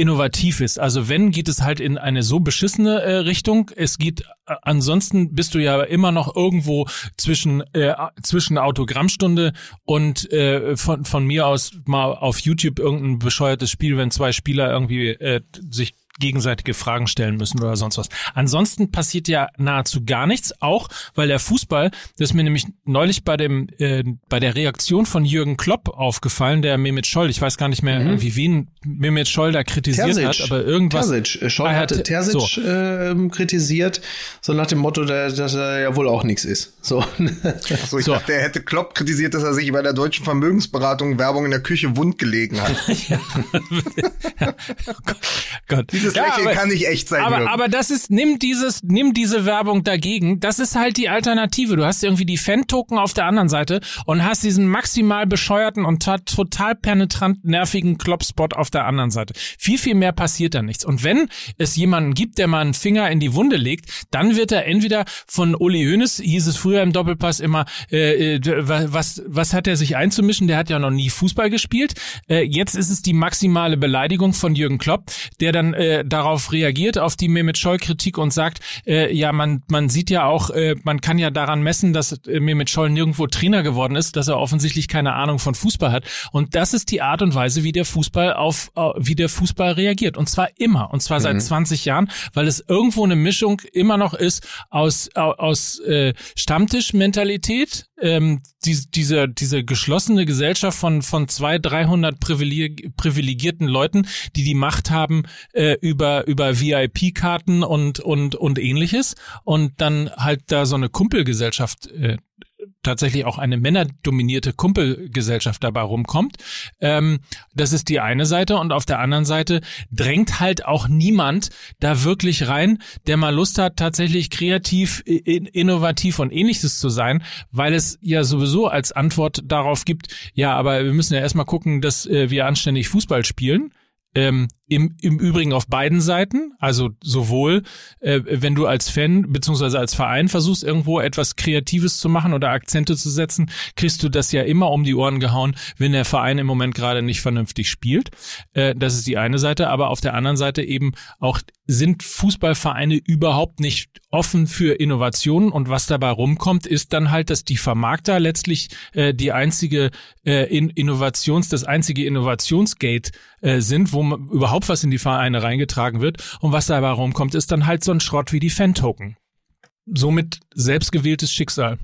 innovativ ist. Also wenn, geht es halt in eine so beschissene äh, Richtung. Es geht, äh, ansonsten bist du ja immer noch irgendwo zwischen, äh, zwischen Autogrammstunde und äh, von, von mir aus mal auf YouTube irgendein bescheuertes Spiel, wenn zwei Spieler irgendwie äh, sich gegenseitige Fragen stellen müssen oder sonst was. Ansonsten passiert ja nahezu gar nichts, auch weil der Fußball, das ist mir nämlich neulich bei dem äh, bei der Reaktion von Jürgen Klopp aufgefallen, der Mehmet Scholl, ich weiß gar nicht mehr, mhm. wie wen Mehmet Scholl da kritisiert Terzic. hat, aber irgendwas. Terzic. Äh, Scholl ah, hatte Terzic so. äh, kritisiert, so nach dem Motto, dass er ja wohl auch nichts ist. So. Achso, ich so. dachte, er hätte Klopp kritisiert, dass er sich bei der deutschen Vermögensberatung Werbung in der Küche wund gelegen hat. ja. oh Gott. Gott. Dieses ja, Lächeln aber, kann nicht echt sein. Aber, aber das ist, nimm dieses, nimm diese Werbung dagegen. Das ist halt die Alternative. Du hast irgendwie die Fan-Token auf der anderen Seite und hast diesen maximal bescheuerten und total penetrant nervigen Kloppspot auf der anderen Seite. Viel, viel mehr passiert da nichts. Und wenn es jemanden gibt, der mal einen Finger in die Wunde legt, dann wird er entweder von Uli Hoeneß, hieß es früher im Doppelpass immer, äh, äh was, was hat er sich einzumischen? Der hat ja noch nie Fußball gespielt. Äh, jetzt ist es die maximale Beleidigung von Jürgen Klopp, der dann äh, darauf reagiert, auf die Mehmet Scholl-Kritik und sagt, äh, ja, man, man sieht ja auch, äh, man kann ja daran messen, dass äh, Mehmet Scholl nirgendwo Trainer geworden ist, dass er offensichtlich keine Ahnung von Fußball hat. Und das ist die Art und Weise, wie der Fußball auf, wie der Fußball reagiert. Und zwar immer. Und zwar mhm. seit 20 Jahren, weil es irgendwo eine Mischung immer noch ist aus, aus äh, Stammtischmentalität, ähm, die, diese, diese geschlossene Gesellschaft von, von zwei, dreihundert privilegierten Leuten, die die Macht haben äh, über, über VIP-Karten und, und, und ähnliches und dann halt da so eine Kumpelgesellschaft äh, tatsächlich auch eine männerdominierte Kumpelgesellschaft dabei rumkommt. Ähm, das ist die eine Seite und auf der anderen Seite drängt halt auch niemand da wirklich rein, der mal Lust hat, tatsächlich kreativ, innovativ und ähnliches zu sein, weil es ja sowieso als Antwort darauf gibt, ja, aber wir müssen ja erstmal gucken, dass äh, wir anständig Fußball spielen. Ähm, im, Im Übrigen auf beiden Seiten, also sowohl, äh, wenn du als Fan beziehungsweise als Verein versuchst, irgendwo etwas Kreatives zu machen oder Akzente zu setzen, kriegst du das ja immer um die Ohren gehauen, wenn der Verein im Moment gerade nicht vernünftig spielt. Äh, das ist die eine Seite, aber auf der anderen Seite eben auch sind Fußballvereine überhaupt nicht offen für Innovationen? Und was dabei rumkommt, ist dann halt, dass die Vermarkter letztlich äh, die einzige äh, in Innovations, das einzige Innovationsgate äh, sind, wo man überhaupt was in die Vereine reingetragen wird und was dabei rumkommt, ist dann halt so ein Schrott wie die Fan-Token. Somit selbstgewähltes Schicksal.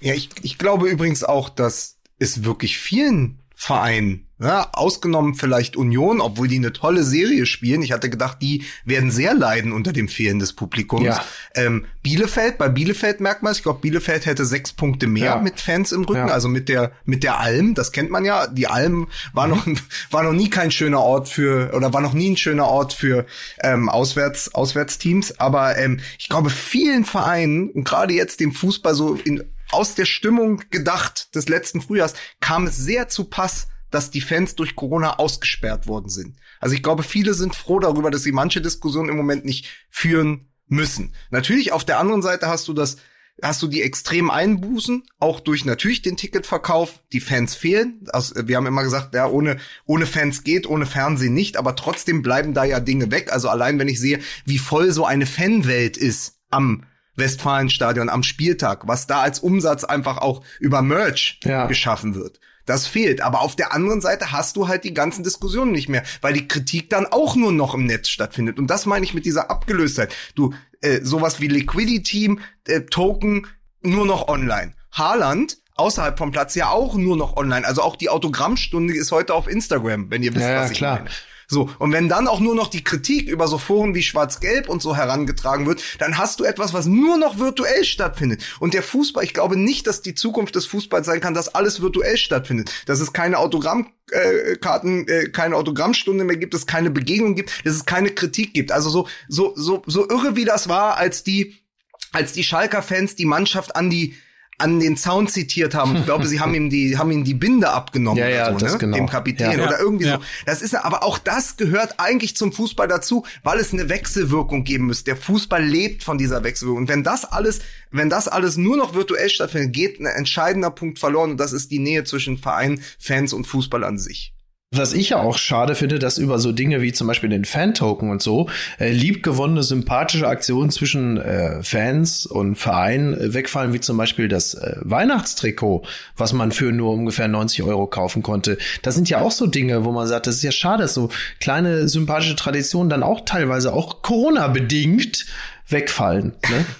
Ja, ich, ich glaube übrigens auch, dass es wirklich vielen Vereinen ja, ausgenommen vielleicht Union, obwohl die eine tolle Serie spielen. Ich hatte gedacht, die werden sehr leiden unter dem Fehlen des Publikums. Ja. Ähm, Bielefeld, bei Bielefeld merkt man es, ich glaube, Bielefeld hätte sechs Punkte mehr ja. mit Fans im Rücken, ja. also mit der, mit der Alm, das kennt man ja. Die Alm war noch, war noch nie kein schöner Ort für, oder war noch nie ein schöner Ort für ähm, Auswärts, Auswärtsteams. Aber ähm, ich glaube, vielen Vereinen, und gerade jetzt dem Fußball so in, aus der Stimmung gedacht des letzten Frühjahrs, kam es sehr zu Pass, dass die Fans durch Corona ausgesperrt worden sind. Also ich glaube, viele sind froh darüber, dass sie manche Diskussionen im Moment nicht führen müssen. Natürlich auf der anderen Seite hast du das hast du die extremen Einbußen, auch durch natürlich den Ticketverkauf. Die Fans fehlen. Also wir haben immer gesagt, ja, ohne, ohne Fans geht, ohne Fernsehen nicht, aber trotzdem bleiben da ja Dinge weg. Also allein wenn ich sehe, wie voll so eine Fanwelt ist am Westfalenstadion am Spieltag, was da als Umsatz einfach auch über Merch ja. geschaffen wird. Das fehlt. Aber auf der anderen Seite hast du halt die ganzen Diskussionen nicht mehr, weil die Kritik dann auch nur noch im Netz stattfindet. Und das meine ich mit dieser Abgelöstheit. Du, äh, sowas wie Liquidity, äh, Token, nur noch online. Haaland außerhalb vom Platz ja auch nur noch online. Also auch die Autogrammstunde ist heute auf Instagram, wenn ihr wisst, ja, was ich klar. meine. So, und wenn dann auch nur noch die Kritik über so Foren wie Schwarz-Gelb und so herangetragen wird, dann hast du etwas, was nur noch virtuell stattfindet. Und der Fußball, ich glaube nicht, dass die Zukunft des Fußballs sein kann, dass alles virtuell stattfindet. Dass es keine Autogrammkarten, äh, keine Autogrammstunde mehr gibt, dass es keine Begegnung gibt, dass es keine Kritik gibt. Also so, so, so, so irre wie das war, als die, als die Schalker Fans die Mannschaft an die an den Zaun zitiert haben. Ich glaube, sie haben ihm die, haben ihm die Binde abgenommen Ja, ja, oder so, das ne? genau. Dem Kapitän Ja. oder irgendwie Ja. so. Das ist, aber auch das gehört eigentlich zum Fußball dazu, weil es eine Wechselwirkung geben muss. Der Fußball lebt von dieser Wechselwirkung. Und wenn das alles, wenn das alles nur noch virtuell stattfindet, geht ein entscheidender Punkt verloren und das ist die Nähe zwischen Verein, Fans und Fußball an sich. Was ich ja auch schade finde, dass über so Dinge wie zum Beispiel den Fan-Token und so äh, liebgewonnene sympathische Aktionen zwischen äh, Fans und Verein äh, wegfallen, wie zum Beispiel das äh, Weihnachtstrikot, was man für nur ungefähr 90 Euro kaufen konnte. Das sind ja auch so Dinge, wo man sagt, das ist ja schade, dass so kleine sympathische Traditionen dann auch teilweise auch Corona-bedingt wegfallen. Ne?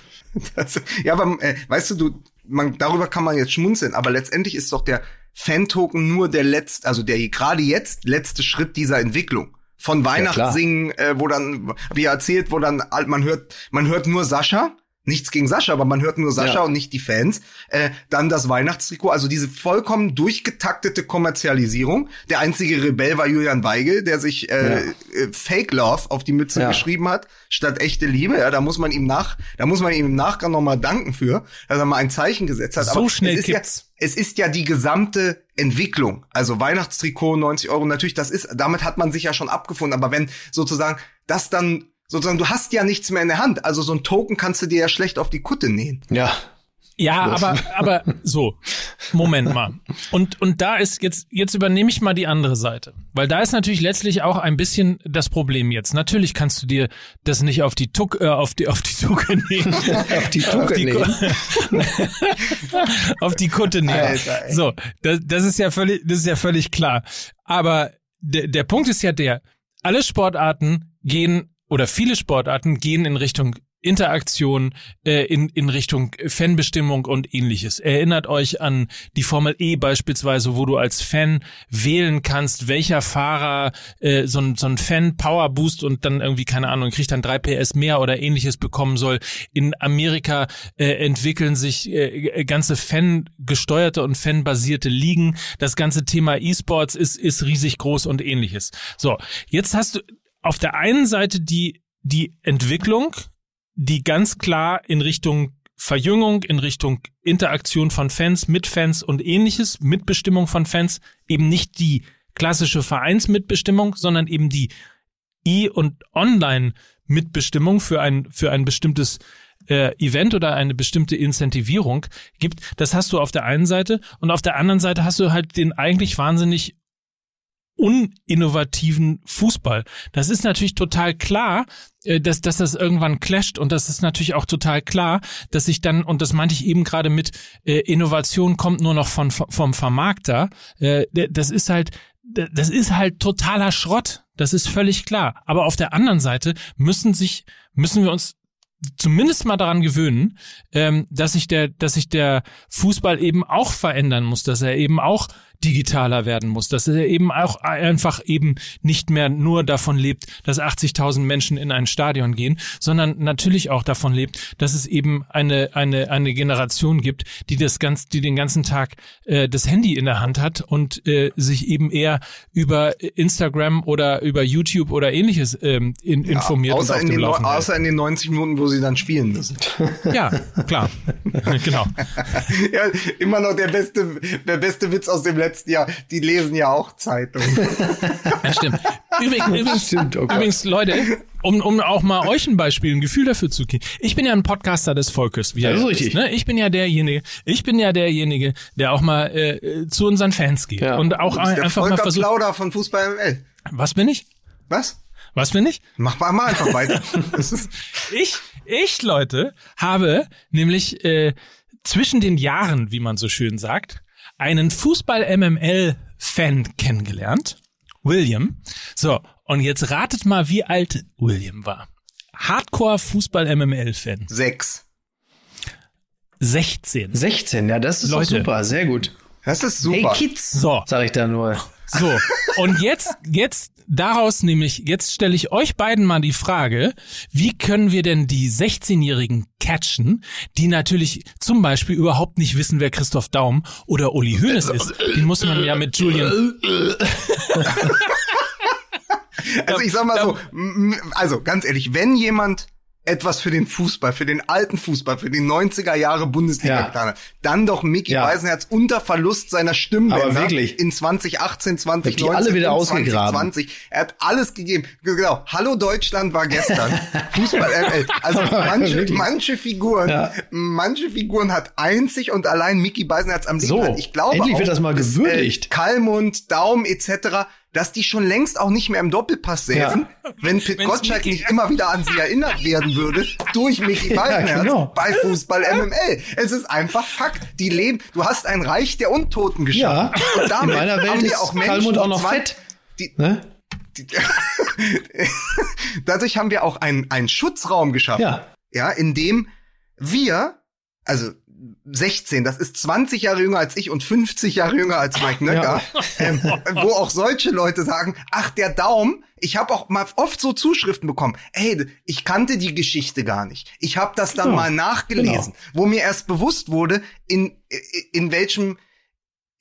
Das, ja, aber äh, weißt du, du, man, darüber kann man jetzt schmunzeln, aber letztendlich ist doch der Fan-Token nur der letzte, also der gerade jetzt letzte Schritt dieser Entwicklung. Von Weihnachtssingen, äh, wo dann, wie erzählt, wo dann man hört, man hört nur Sascha, nichts gegen Sascha, aber man hört nur Sascha Ja. und nicht die Fans. Äh, dann das Weihnachtstrikot, also diese vollkommen durchgetaktete Kommerzialisierung. Der einzige Rebell war Julian Weigel, der sich äh, äh, Fake Love auf die Mütze Ja. geschrieben hat, statt echte Liebe. Ja, da muss man ihm nach, da muss man ihm im Nachgang nochmal danken für, dass er mal ein Zeichen gesetzt hat. So schnell ist ja, kippt's. Es ist ja die gesamte Entwicklung. Also Weihnachtstrikot 90 Euro, natürlich, das ist, damit hat man sich ja schon abgefunden. Aber wenn sozusagen das dann sozusagen, du hast ja nichts mehr in der Hand. Also so ein Token kannst du dir ja schlecht auf die Kutte nähen. Ja. Ja, Das- aber, aber so, Moment mal. Und, und da ist jetzt, jetzt übernehme ich mal die andere Seite. Weil da ist natürlich letztlich auch ein bisschen das Problem jetzt. Natürlich kannst du dir das nicht auf die Tuck, äh, auf die, auf die Tucke nehmen. Auf die Tucke die nehmen. auf die Kutte nehmen. Alter, so, das, das ist ja völlig, das ist ja völlig klar. Aber der, der Punkt ist ja der, alle Sportarten gehen oder viele Sportarten gehen in Richtung Interaktion, äh, in, in Richtung Fanbestimmung und ähnliches. Erinnert euch an die Formel E beispielsweise, wo du als Fan wählen kannst, welcher Fahrer äh, so ein, so ein Fan-Power-Boost und dann irgendwie, keine Ahnung, kriegt dann drei PS mehr oder ähnliches bekommen soll. In Amerika äh, entwickeln sich äh, ganze Fan-gesteuerte und Fan-basierte Ligen. Das ganze Thema E-Sports ist, ist riesig groß und ähnliches. So, jetzt hast du auf der einen Seite die, die Entwicklung, die ganz klar in Richtung Verjüngung, in Richtung Interaktion von Fans mit Fans und ähnliches, Mitbestimmung von Fans, eben nicht die klassische Vereinsmitbestimmung, sondern eben die E- und Online-Mitbestimmung für ein, für ein bestimmtes äh, Event oder eine bestimmte Incentivierung gibt. Das hast du auf der einen Seite und auf der anderen Seite hast du halt den eigentlich wahnsinnig uninnovativen Fußball. Das ist natürlich total klar, äh, dass, dass das irgendwann clasht und das ist natürlich auch total klar, dass sich dann, und das meinte ich eben gerade mit, äh, Innovation kommt nur noch von, vom Vermarkter. Äh, das ist halt, das ist halt totaler Schrott. Das ist völlig klar. Aber auf der anderen Seite müssen sich, müssen wir uns zumindest mal daran gewöhnen, ähm, dass sich der, dass sich der Fußball eben auch verändern muss, dass er eben auch digitaler werden muss, dass er eben auch einfach eben nicht mehr nur davon lebt, dass 80.000 Menschen in ein Stadion gehen, sondern natürlich auch davon lebt, dass es eben eine eine eine Generation gibt, die das ganz, die den ganzen Tag äh, das Handy in der Hand hat und äh, sich eben eher über Instagram oder über YouTube oder ähnliches ähm, in, informiert und außer, auf in dem den, Laufen außer in den 90 Minuten, wo sie dann spielen müssen. Ja, klar. genau. ja, immer noch der beste, der beste Witz aus dem letzten Jahr. Die lesen ja auch Zeitungen. Ja, stimmt. Übrigens, übrigens, Stimmt, oh übrigens Leute, um, um auch mal euch ein Beispiel, ein Gefühl dafür zu kriegen. Ich bin ja ein Podcaster des Volkes. Wie Ja, ihr das ist richtig. Ne? Ich bin ja derjenige, ich bin ja derjenige, der auch mal äh, zu unseren Fans geht Ja. und auch Du bist der einfach mal Volker versucht. Plauder von Fußball ML. Was bin ich? Was? Was bin ich? Mach mal, mal einfach weiter. Ist, Ich, ich, Leute, habe nämlich äh, zwischen den Jahren, wie man so schön sagt, einen Fußball-MML-Fan kennengelernt. William. So, und jetzt ratet mal, wie alt William war. Hardcore-Fußball-MML-Fan. sechs. 16. 16, ja, das ist Leute. doch super, sehr gut. Das ist super. Hey Kids, So. sag ich da nur. So, und jetzt, jetzt daraus nämlich, jetzt stelle ich euch beiden mal die Frage, wie können wir denn die 16-Jährigen catchen, die natürlich zum Beispiel überhaupt nicht wissen, wer Christoph Daum oder Uli Hoeneß ist. Den muss man ja mit Julian, Also ich sag mal so, also ganz ehrlich, wenn jemand etwas für den Fußball, für den alten Fußball, für die 90er Jahre Bundesliga Ja. getan hat, dann doch Micky Ja. Beisenherz unter Verlust seiner Stimmbänder Aber wirklich. in 2018, die 2019 alle wieder ausgegraben. 2020. Er hat alles gegeben. Genau. Hallo Deutschland war gestern. Fußball ML. Also manche, manche Figuren, Ja. manche Figuren hat einzig und allein Micky Beisenherz am Leben. So, ich glaube endlich auch, wird das mal dass, gewürdigt. Äh, Kalmund, Daum etc., dass die schon längst auch nicht mehr im Doppelpass säßen, wenn Pit Gottschalk nicht immer wieder an sie erinnert werden würde durch Micky Beisenherz genau. bei Fußball MML. Es ist einfach Fakt. Die leben, du hast ein Reich der Untoten geschaffen. Ja, Und damit in meiner Welt haben wir ist auch Menschen, Kalmund auch die noch zwei- fett. Die, Ne? die, dadurch haben wir auch einen, einen Schutzraum geschaffen. Ja. Ja, in dem wir, also 16, das ist 20 Jahre jünger als ich und 50 Jahre jünger als Mike Nöcker, ähm, wo auch solche Leute sagen, ach, der Daum, ich habe auch mal oft so Zuschriften bekommen, ey, ich kannte die Geschichte gar nicht. Ich habe das dann Genau. mal nachgelesen, wo mir erst bewusst wurde, in, in welchem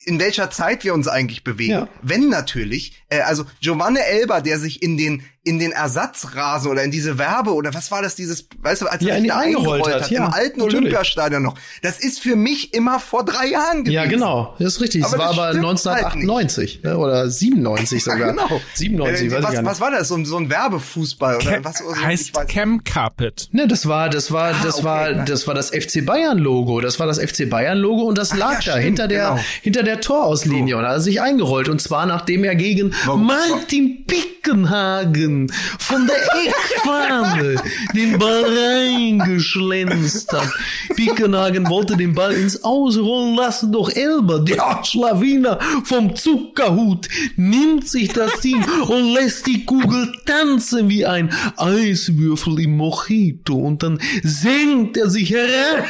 in welcher Zeit wir uns eigentlich bewegen. Ja. Wenn natürlich, äh, also Giovanni Elber, der sich in den in den Ersatzrasen oder in diese Werbe oder was war das dieses, weißt du, als Ja, er sich da eingerollt hat, hat, ja, im alten natürlich. Olympiastadion noch. Das ist für mich immer vor drei Jahren gewesen. Ja, genau, das ist richtig. Es Aber war das aber stimmt 1998 ne? oder 97 Ja, sogar. genau. 97, Äh, weiß ich was, gar nicht. was war das? So, ein- so ein Werbefußball oder Cam, was? Also, heißt Cam Carpet. Ne, das war, das war, das Ah, okay, war, nein. das war das FC Bayern Logo. Das war das FC Bayern Logo und das lag ja, da stimmt, hinter der, genau. hinter der Torauslinie und hat er sich eingerollt und zwar nachdem er gegen Warum- Martin Pickenhagen von der Eckfahne den Ball reingeschlänzt hat. Pickenhagen wollte den Ball ins Ausrollen lassen, doch Elber, der Schlawiner vom Zuckerhut, nimmt sich das Ding und lässt die Kugel tanzen wie ein Eiswürfel im Mojito und dann senkt er sich herab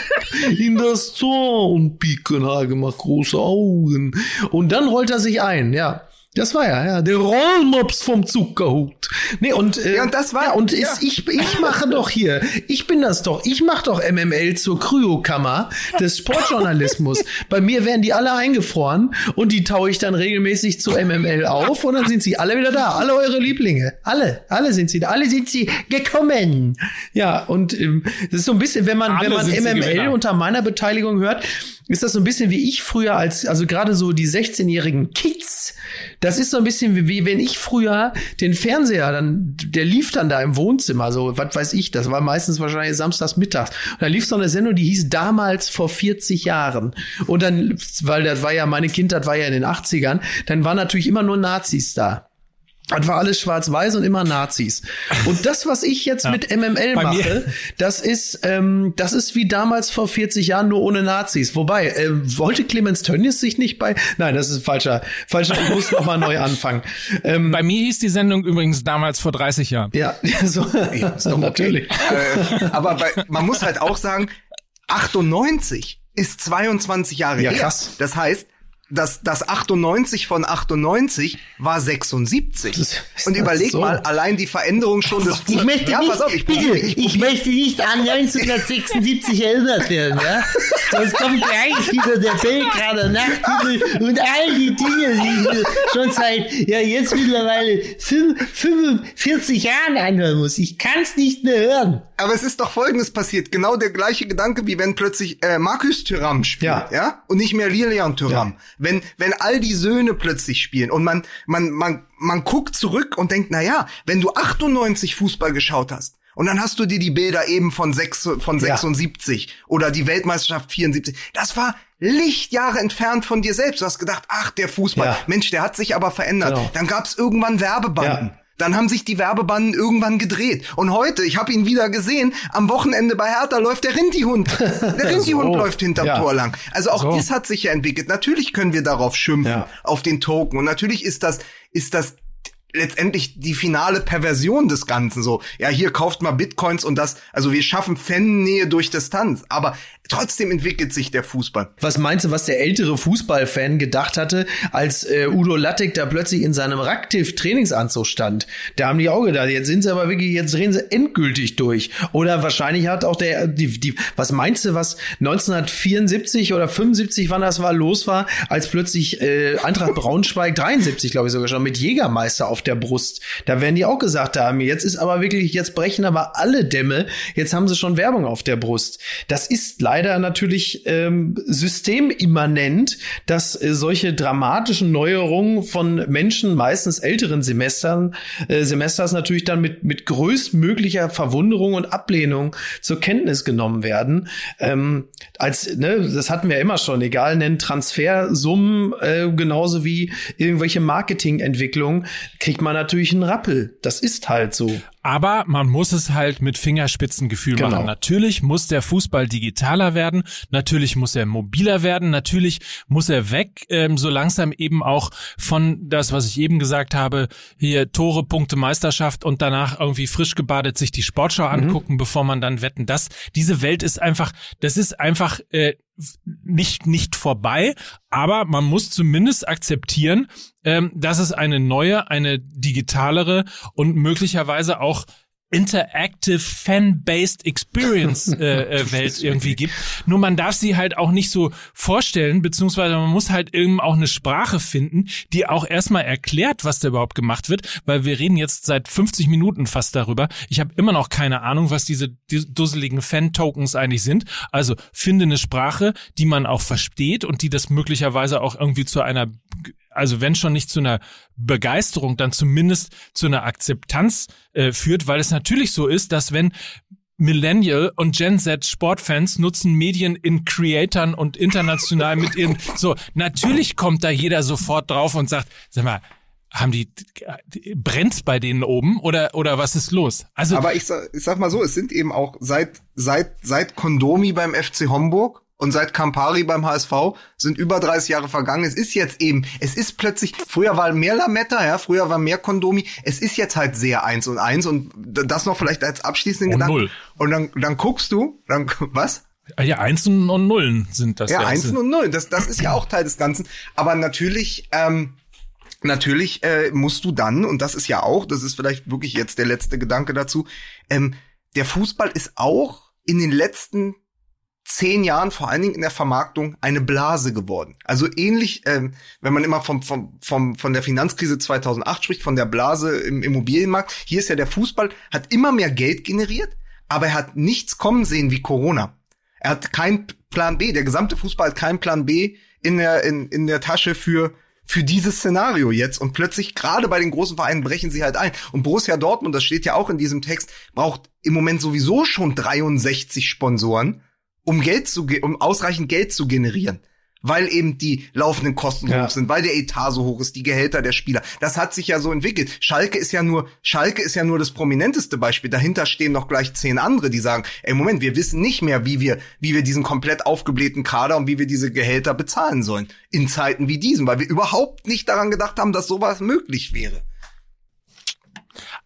in das Tor und Pickenhagen macht große Augen und dann rollt er sich ein, ja. Das war ja, ja, der Rollmops vom Zuckerhut. Nee, und, äh, Ja, und das war- ja, und ja. ist, ich, ich mache doch hier, ich bin das doch, ich mache doch MML zur Kryokammer des Sportjournalismus. Bei mir werden die alle eingefroren und die taue ich dann regelmäßig zu MML auf und dann sind sie alle wieder da. Alle eure Lieblinge. Alle, alle sind sie da. Alle sind sie gekommen. Ja, und ähm, das ist so ein bisschen, wenn man, wenn Alle man sind sie MML unter meiner Beteiligung hört, ist das so ein bisschen wie ich früher als, also gerade so die 16-jährigen Kids. Das ist so ein bisschen wie, wie wenn ich früher den Fernseher, dann, der lief dann da im Wohnzimmer, so, was weiß ich, das war meistens wahrscheinlich samstags mittags. Und da lief so eine Sendung, die hieß damals vor 40 Jahren. Und dann, weil das war ja, meine Kindheit war ja in den 80ern, dann waren natürlich immer nur Nazis da. Das war alles schwarz-weiß und immer Nazis. Und das, was ich jetzt Ja. mit MML Bei mir- mache, das ist, ähm, das ist wie damals vor 40 Jahren nur ohne Nazis. Wobei, äh, wollte Clemens Tönnies sich nicht bei, nein, das ist falscher, falscher, ich muss noch mal neu anfangen. Ähm, Bei mir hieß die Sendung übrigens damals vor 30 Jahren. ja, so, ist doch okay. natürlich. äh, aber bei, man muss halt auch sagen, 98 ist 22 Jahre Ja, her. krass. Das heißt, das, das 98 von 98 war 76. Das ist Und überleg so. mal, allein die Veränderung schon des Ich möchte ja, nicht, pass auf, ich bitte, ich, ich möchte nicht an 1976 erinnert werden, ja? Sonst kommt gleich wieder der Belgrader Nachthimmel und all die Dinge, die ich schon seit, ja, jetzt mittlerweile fünf- 45 Jahren anhören muss. Ich kann's nicht mehr hören. Aber es ist doch Folgendes passiert. Genau der gleiche Gedanke, wie wenn plötzlich äh, Markus Thuram spielt, Ja. ja. Und nicht mehr Lilian Thuram. Wenn, wenn all die Söhne plötzlich spielen und man, man, man, man guckt zurück und denkt, na ja, wenn du 98 Fußball geschaut hast, und dann hast du dir die Bilder eben von, sechs, von Ja. 76 oder die Weltmeisterschaft 74. Das war Lichtjahre entfernt von dir selbst. Du hast gedacht, ach, der Fußball, Ja. Mensch, der hat sich aber verändert. Genau. Dann gab's irgendwann Werbebanden. Ja. Dann haben sich die Werbebanden irgendwann gedreht. Und heute, ich habe ihn wieder gesehen, am Wochenende bei Hertha läuft der Rindihund. Der Rindihund So. läuft hinterm Ja. Tor lang. Also auch So. das hat sich ja entwickelt. Natürlich können wir darauf schimpfen, Ja. auf den Token. Und natürlich ist das, ist das letztendlich die finale Perversion des Ganzen so. Ja, hier kauft mal Bitcoins und das, also wir schaffen Fannähe durch Distanz. Aber trotzdem entwickelt sich der Fußball. Was meinst du, was der ältere Fußballfan gedacht hatte, als äh, Udo Lattek da plötzlich in seinem Raktiv-Trainingsanzug stand? Da haben die auch gedacht, jetzt sind sie aber wirklich, jetzt drehen sie endgültig durch. Oder wahrscheinlich hat auch der, die, die, was meinst du, was 1974 oder 75, wann das war, los war, als plötzlich äh, Eintracht Braunschweig, 73 glaube ich sogar schon, mit Jägermeister auf auf der Brust. Da werden die auch gesagt haben, jetzt ist aber wirklich, jetzt brechen aber alle Dämme, jetzt haben sie schon Werbung auf der Brust. Das ist leider natürlich ähm, systemimmanent, dass äh, solche dramatischen Neuerungen von Menschen, meistens älteren Semestern, äh, Semesters natürlich dann mit, mit größtmöglicher Verwunderung und Ablehnung zur Kenntnis genommen werden. Ähm, als, ne, das hatten wir immer schon, egal, nennen Transfersummen, äh, genauso wie irgendwelche Marketingentwicklungen, kriegt man natürlich einen Rappel. Das ist halt so. Aber man muss es halt mit Fingerspitzengefühl Genau. machen. Natürlich muss der Fußball digitaler werden, natürlich muss er mobiler werden, natürlich muss er weg, ähm, so langsam eben auch von das, was ich eben gesagt habe, hier Tore, Punkte, Meisterschaft und danach irgendwie frisch gebadet sich die Sportschau angucken, bevor man dann wetten. Das, diese Welt ist einfach, das ist einfach äh, nicht nicht vorbei, aber man muss zumindest akzeptieren, ähm, dass es eine neue, eine digitalere und möglicherweise auch interactive fan-based experience äh, äh, Welt irgendwie gibt. Nur man darf sie halt auch nicht so vorstellen, beziehungsweise man muss halt eben auch eine Sprache finden, die auch erstmal erklärt, was da überhaupt gemacht wird, weil wir reden jetzt seit 50 Minuten fast darüber. Ich habe immer noch keine Ahnung, was diese die dusseligen Fan-Tokens eigentlich sind. Also finde eine Sprache, die man auch versteht und die das möglicherweise auch irgendwie zu einer also wenn schon nicht zu einer Begeisterung, dann zumindest zu einer Akzeptanz äh, führt, weil es natürlich so ist, dass wenn Millennial und Gen Z Sportfans nutzen Medien in Creatern und international mit ihren, so, natürlich kommt da jeder sofort drauf und sagt, sag mal, haben die, brennt's bei denen oben oder, oder was ist los? Also, Aber ich sag, ich sag mal so, es sind eben auch seit, seit, seit Kondomi beim FC Homburg und seit Campari beim HSV sind über 30 Jahre vergangen. Es ist jetzt eben, es ist plötzlich, früher war mehr Lametta, ja, früher war mehr Kondomi. Es ist jetzt halt sehr eins und eins und das noch vielleicht als abschließenden Und Gedanken. null. Und dann, dann guckst du, dann, was? ja, Einsen und Nullen sind das. Ja, ja. Einsen und Nullen. Das, das ist ja auch Teil des Ganzen. Aber natürlich, ähm, natürlich äh, musst du dann, und das ist ja auch, das ist vielleicht wirklich jetzt der letzte Gedanke dazu, ähm, der Fußball ist auch in den letzten zehn Jahren, vor allen Dingen in der Vermarktung, eine Blase geworden. Also ähnlich, ähm, wenn man immer vom, vom, vom, von der Finanzkrise 2008 spricht, von der Blase im Immobilienmarkt. Hier ist ja der Fußball, hat immer mehr Geld generiert, aber er hat nichts kommen sehen wie Corona. Er hat keinen Plan B. Der gesamte Fußball hat keinen Plan B in der, in, in der Tasche für, für dieses Szenario jetzt. Und plötzlich, gerade bei den großen Vereinen, brechen sie halt ein. Und Borussia Dortmund, das steht ja auch in diesem Text, braucht im Moment sowieso schon 63 Sponsoren, um Geld zu, ge- um ausreichend Geld zu generieren. Weil eben die laufenden Kosten Ja. hoch sind, weil der Etat so hoch ist, die Gehälter der Spieler. Das hat sich ja so entwickelt. Schalke ist ja nur, Schalke ist ja nur das prominenteste Beispiel. Dahinter stehen noch gleich zehn andere, die sagen, ey, Moment, wir wissen nicht mehr, wie wir, wie wir diesen komplett aufgeblähten Kader und wie wir diese Gehälter bezahlen sollen. In Zeiten wie diesen, weil wir überhaupt nicht daran gedacht haben, dass sowas möglich wäre.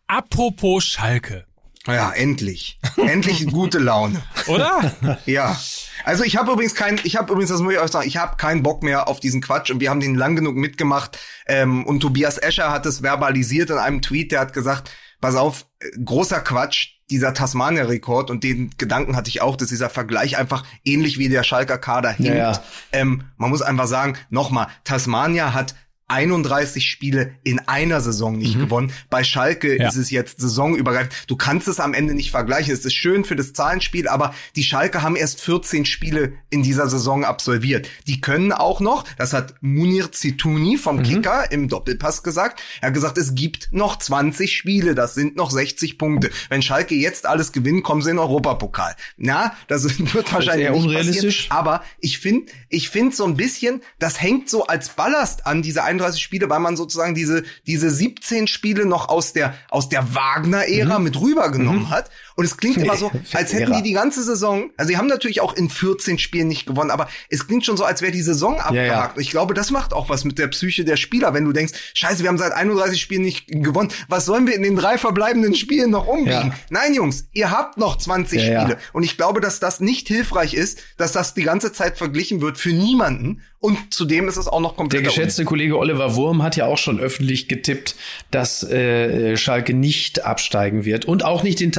Apropos Schalke, Ja, endlich. endlich gute Laune. oder? Ja. Also ich habe übrigens kein, ich habe übrigens, das muss ich euch sagen, ich habe keinen Bock mehr auf diesen Quatsch und wir haben den lang genug mitgemacht. Ähm, und Tobias Escher hat es verbalisiert in einem Tweet, der hat gesagt, pass auf, äh, großer Quatsch, dieser Tasmania-Rekord und den Gedanken hatte ich auch, dass dieser Vergleich einfach ähnlich wie der Schalker Kader hinkt. Ja, ja. Ähm, man muss einfach sagen, nochmal, Tasmania hat 31 Spiele in einer Saison nicht gewonnen. Bei Schalke Ja. ist es jetzt saisonübergreifend. Du kannst es am Ende nicht vergleichen. Es ist schön für das Zahlenspiel, aber die Schalke haben erst 14 Spiele in dieser Saison absolviert. Die können auch noch, das hat Munir Zitouni vom Kicker im Doppelpass gesagt, er hat gesagt, es gibt noch 20 Spiele, das sind noch 60 Punkte. Wenn Schalke jetzt alles gewinnt, kommen sie in den Europapokal. Na, das wird wahrscheinlich nicht unrealistisch. passieren. Aber ich finde, ich finde so ein bisschen, das hängt so als Ballast an diese 31 Spiele, weil man sozusagen diese diese 17 Spiele noch aus der aus der Wagner-Ära mit rübergenommen hat. Und es klingt immer so, als hätten die die ganze Saison, also sie haben natürlich auch in 14 Spielen nicht gewonnen, aber es klingt schon so, als wäre die Saison abgehakt. ja. Und ich glaube, das macht auch was mit der Psyche der Spieler, wenn du denkst, scheiße, wir haben seit 31 Spielen nicht gewonnen. Was sollen wir in den drei verbleibenden Spielen noch umbiegen? Ja. Nein, Jungs, ihr habt noch 20 Ja, ja. Spiele. Und ich glaube, dass das nicht hilfreich ist, dass das die ganze Zeit verglichen wird für niemanden. Und zudem ist es auch noch Der komplett. geschätzte Kollege Oliver Wurm hat ja auch schon öffentlich getippt, dass äh, Schalke nicht absteigen wird und auch nicht den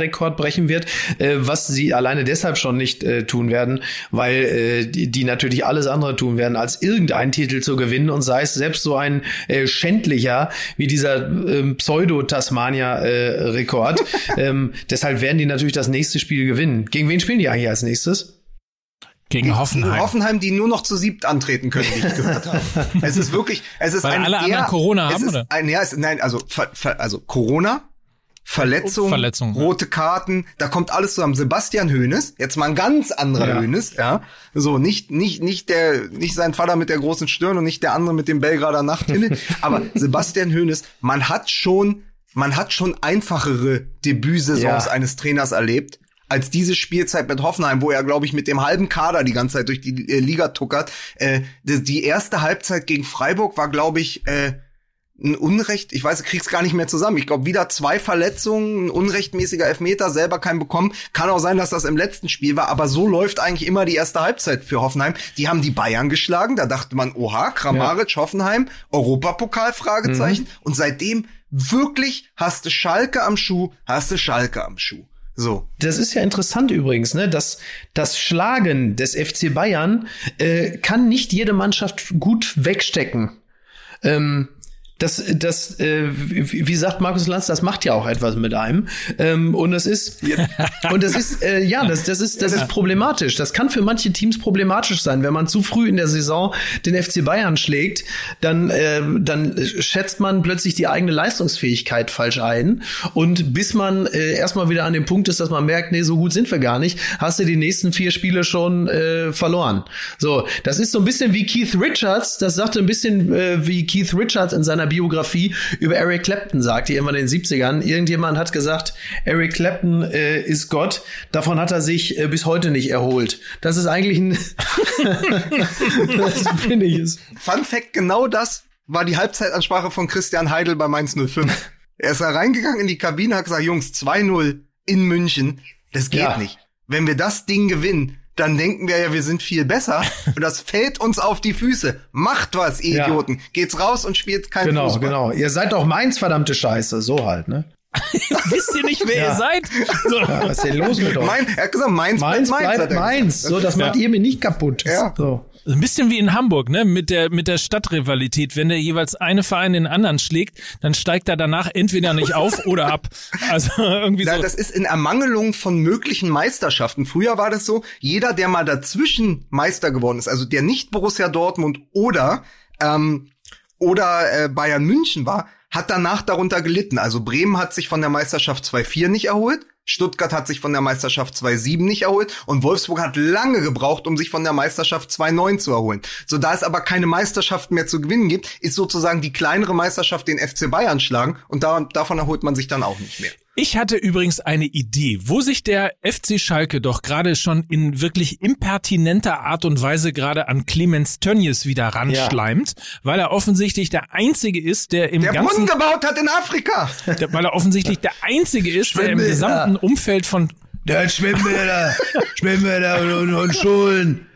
Bayer-Rekord brechen wird, äh, was sie alleine deshalb schon nicht äh, tun werden, weil äh, die, die natürlich alles andere tun werden, als irgendeinen Titel zu gewinnen und sei es selbst so ein äh, schändlicher wie dieser äh, Pseudo-Tasmania-Rekord. ähm, deshalb werden die natürlich das nächste Spiel gewinnen. Gegen wen spielen die eigentlich als nächstes? Gegen Hoffenheim. Hoffenheim, die nur noch zu siebt antreten können, wie ich gehört habe. Es ist wirklich, es ist Weil ein alle eher, anderen Corona es haben, ist oder? Ein, ja, es, nein, also, ver, ver, also Corona, Verletzung, Verletzung, rote Karten, da kommt alles zusammen. Sebastian Hoeneß, jetzt mal ein ganz anderer Ja. Hoeneß, ja. So, nicht, nicht, nicht der, nicht sein Vater mit der großen Stirn und nicht der andere mit dem Belgrader Nachthimmel, aber Sebastian Hoeneß, man hat schon, man hat schon einfachere Debütsaisons Ja. eines Trainers erlebt als diese Spielzeit mit Hoffenheim, wo er, glaube ich, mit dem halben Kader die ganze Zeit durch die äh, Liga tuckert. Äh, die, die erste Halbzeit gegen Freiburg war, glaube ich, äh, ein Unrecht, ich weiß, ich krieg's gar nicht mehr zusammen. Ich glaube, wieder zwei Verletzungen, ein unrechtmäßiger Elfmeter, selber keinen bekommen. Kann auch sein, dass das im letzten Spiel war, aber so läuft eigentlich immer die erste Halbzeit für Hoffenheim. Die haben die Bayern geschlagen, da dachte man, oha, Kramaric, Hoffenheim, Europapokal, Fragezeichen. Und seitdem wirklich hast du Schalke am Schuh, hast du Schalke am Schuh. So. Das ist ja interessant übrigens, ne? dass das Schlagen des FC Bayern äh, kann nicht jede Mannschaft gut wegstecken. Ähm, das, das, äh, wie sagt Markus Lanz, das macht ja auch etwas mit einem. Ähm, und das ist, und das ist, äh, ja, das, das ist, das ist problematisch. Das kann für manche Teams problematisch sein, wenn man zu früh in der Saison den FC Bayern schlägt, dann, äh, dann schätzt man plötzlich die eigene Leistungsfähigkeit falsch ein. Und bis man äh, erstmal wieder an dem Punkt ist, dass man merkt, nee, so gut sind wir gar nicht, hast du die nächsten vier Spiele schon äh, verloren. So, das ist so ein bisschen wie Keith Richards, das sagte ein bisschen äh, wie Keith Richards in seiner Biografie über Eric Clapton sagte, irgendwann in den 70ern. Irgendjemand hat gesagt, Eric Clapton äh, ist Gott. Davon hat er sich äh, bis heute nicht erholt. Das ist eigentlich ein, das finde ich es. Fun Fact, genau das war die Halbzeitansprache von Christian Heidel bei Mainz 05. er ist da reingegangen in die Kabine, hat gesagt, Jungs, 2-0 in München, das geht Ja. nicht. Wenn wir das Ding gewinnen, dann denken wir ja, wir sind viel besser und das fällt uns auf die Füße. Macht was, ihr Ja. Idioten. Geht's raus und spielt kein Genau, Fußball. genau. Ihr seid doch Mainz, verdammte Scheiße. So halt, ne? Wisst ihr nicht, wer Ja. ihr seid? So. Ja, was ist denn los mit euch? Mein, er hat gesagt, Mainz, Mainz bleibt Mainz. gesagt. So, das macht ihr mir nicht kaputt. Ja. So. Ein bisschen wie in Hamburg, ne, mit der, mit der Stadtrivalität. Wenn der jeweils eine Verein den anderen schlägt, dann steigt er danach entweder nicht auf oder ab. Also irgendwie Na, so. das ist in Ermangelung von möglichen Meisterschaften. Früher war das so, jeder, der mal dazwischen Meister geworden ist, also der nicht Borussia Dortmund oder ähm, oder äh, Bayern München war, hat danach darunter gelitten. Also Bremen hat sich von der Meisterschaft 2-4 nicht erholt. Stuttgart hat sich von der Meisterschaft 2-7 nicht erholt und Wolfsburg hat lange gebraucht, um sich von der Meisterschaft 2-9 zu erholen. So, da es aber keine Meisterschaft mehr zu gewinnen gibt, ist sozusagen die kleinere Meisterschaft den FC Bayern schlagen und da, davon erholt man sich dann auch nicht mehr. Ich hatte übrigens eine Idee, wo sich der FC Schalke doch gerade schon in wirklich impertinenter Art und Weise gerade an Clemens Tönnies wieder ranschleimt, weil er offensichtlich der Einzige ist, der im Der ganzen, Brunnen gebaut hat in Afrika. der, weil er offensichtlich der Einzige ist, der im gesamten Umfeld von Der hat Schwimmbäder, Schwimmbäder und, und, und Schulen.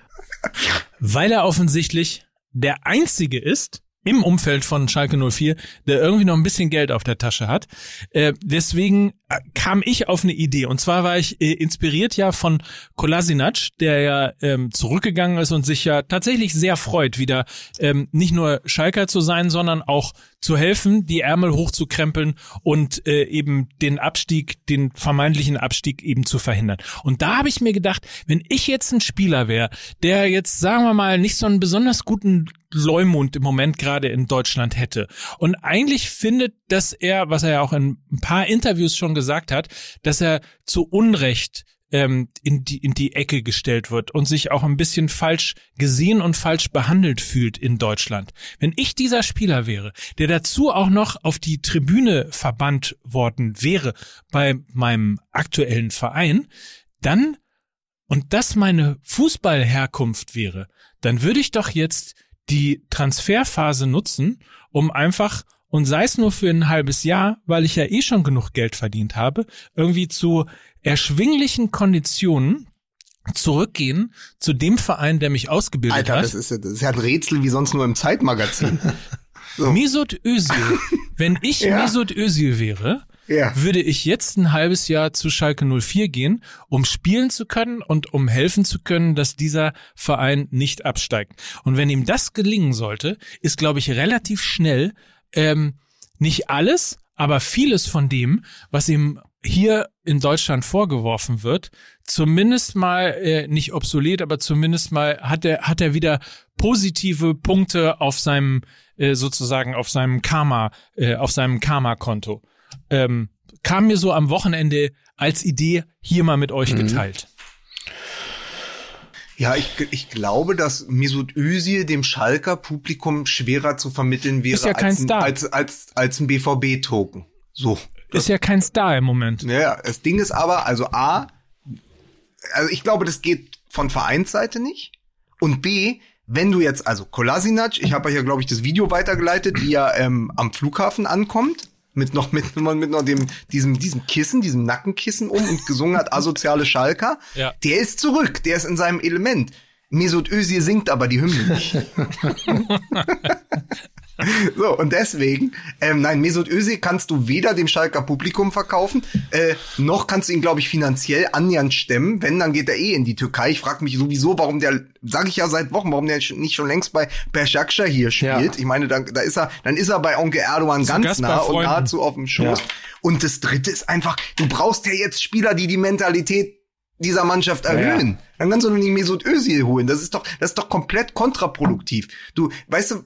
weil er offensichtlich der Einzige ist im Umfeld von Schalke 04, der irgendwie noch ein bisschen Geld auf der Tasche hat. Äh, deswegen äh, kam ich auf eine Idee. Und zwar war ich äh, inspiriert ja von Kolasinac, der ja ähm, zurückgegangen ist und sich ja tatsächlich sehr freut, wieder ähm, nicht nur Schalker zu sein, sondern auch zu helfen, die Ärmel hochzukrempeln und äh, eben den Abstieg, den vermeintlichen Abstieg eben zu verhindern. Und da habe ich mir gedacht, wenn ich jetzt ein Spieler wäre, der jetzt, sagen wir mal, nicht so einen besonders guten Leumund im Moment gerade in Deutschland hätte und eigentlich findet, dass er, was er ja auch in ein paar Interviews schon gesagt hat, dass er zu Unrecht ähm, in die in die Ecke gestellt wird und sich auch ein bisschen falsch gesehen und falsch behandelt fühlt in Deutschland. Wenn ich dieser Spieler wäre, der dazu auch noch auf die Tribüne verbannt worden wäre bei meinem aktuellen Verein, dann und das meine Fußballherkunft wäre, dann würde ich doch jetzt die Transferphase nutzen, um einfach und sei es nur für ein halbes Jahr, weil ich ja eh schon genug Geld verdient habe, irgendwie zu erschwinglichen Konditionen zurückgehen zu dem Verein, der mich ausgebildet Alter, hat. das ist, ja- das ist ja ein Rätsel wie sonst nur im Zeitmagazin. So. Mesut Özil. Wenn ich Ja. Mesut Özil wäre, Ja. würde ich jetzt ein halbes Jahr zu Schalke 04 gehen, um spielen zu können und um helfen zu können, dass dieser Verein nicht absteigt. Und wenn ihm das gelingen sollte, ist, glaube ich, relativ schnell ähm, nicht alles, aber vieles von dem, was ihm hier in Deutschland vorgeworfen wird, zumindest mal äh, nicht obsolet, aber zumindest mal hat er hat er wieder positive Punkte auf seinem äh, sozusagen auf seinem Karma äh, auf seinem Karma-Konto. Ähm, kam mir so am Wochenende als Idee hier mal mit euch geteilt. Ja, ich, ich glaube, dass Mesut Özil dem Schalker Publikum schwerer zu vermitteln wäre ja als, ein, als, als, als ein BVB-Token. So. Ist ja kein Star im Moment. Ja, das Ding ist aber, also A, also ich glaube, das geht von Vereinsseite nicht. Und B, wenn du jetzt, also Kolasinac, ich habe euch ja, glaube ich, das Video weitergeleitet, wie er ähm, am Flughafen ankommt, mit noch mit, mit noch dem, diesem, diesem Kissen, diesem Nackenkissen um und gesungen hat asoziale Schalker, Ja. der ist zurück, der ist in seinem Element. Mesut Özil singt aber die Hymne nicht. So, und deswegen, ähm, nein, Mesut Özil kannst du weder dem Schalker Publikum verkaufen, äh, noch kannst du ihn, glaube ich, finanziell annähernd stemmen. Wenn, dann geht er eh in die Türkei. Ich frage mich sowieso, warum der, sage ich ja seit Wochen, warum der nicht schon längst bei Beşiktaş hier spielt. Ja. Ich meine, da, da ist er, dann ist er bei Onkel Erdogan ganz nah und nahezu auf dem Schoß. Ja. Und das Dritte ist einfach, du brauchst ja jetzt Spieler, die die Mentalität dieser Mannschaft erhöhen. Dann kannst du doch nicht Mesut Özil holen. Das ist doch, das ist doch komplett kontraproduktiv. Du, weißt du,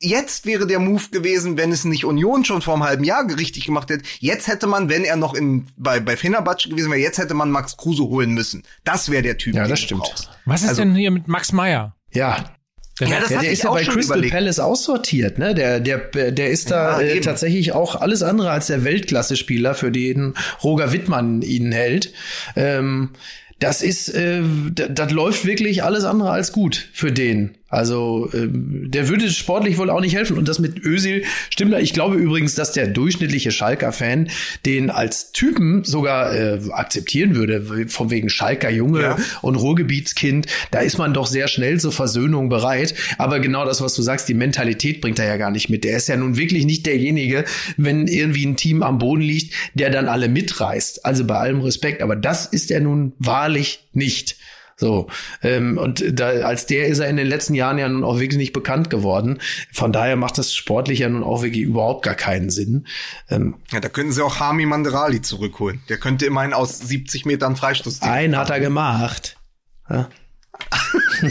jetzt wäre der Move gewesen, wenn es nicht Union schon vor einem halben Jahr richtig gemacht hätte. Jetzt hätte man, wenn er noch in, bei, bei Fenerbahce gewesen wäre, jetzt hätte man Max Kruse holen müssen. Das wäre der Typ, Ja, den das stimmt. brauchst. Was ist Also- denn hier mit Max Meyer? Ja, Der Ja, das ja, der ist ja bei Crystal überlegt. Palace aussortiert, ne? Der, der, der ist da Ja, äh, tatsächlich auch alles andere als der Weltklasse-Spieler, für den Roger Wittmann ihn hält. Ähm, das ist, äh, das läuft wirklich alles andere als gut für den. Also ähm, der würde sportlich wohl auch nicht helfen. Und das mit Ösil stimmt. Ich glaube übrigens, dass der durchschnittliche Schalker-Fan den als Typen sogar äh, akzeptieren würde, von wegen Schalker Junge Ja. und Ruhrgebietskind. Da ist man doch sehr schnell zur Versöhnung bereit. Aber genau das, was du sagst, die Mentalität bringt er ja gar nicht mit. Der ist ja nun wirklich nicht derjenige, wenn irgendwie ein Team am Boden liegt, der dann alle mitreißt. Also bei allem Respekt. Aber das ist er nun wahrlich nicht. So, ähm, und da, als der ist er in den letzten Jahren ja nun auch wirklich nicht bekannt geworden. Von daher macht das sportlich ja nun auch wirklich überhaupt gar keinen Sinn. Ähm, Ja, da könnten sie auch Hami Manderali zurückholen. Der könnte immerhin aus 70 Metern Freistoß ziehen. einen hat er gemacht. Ja.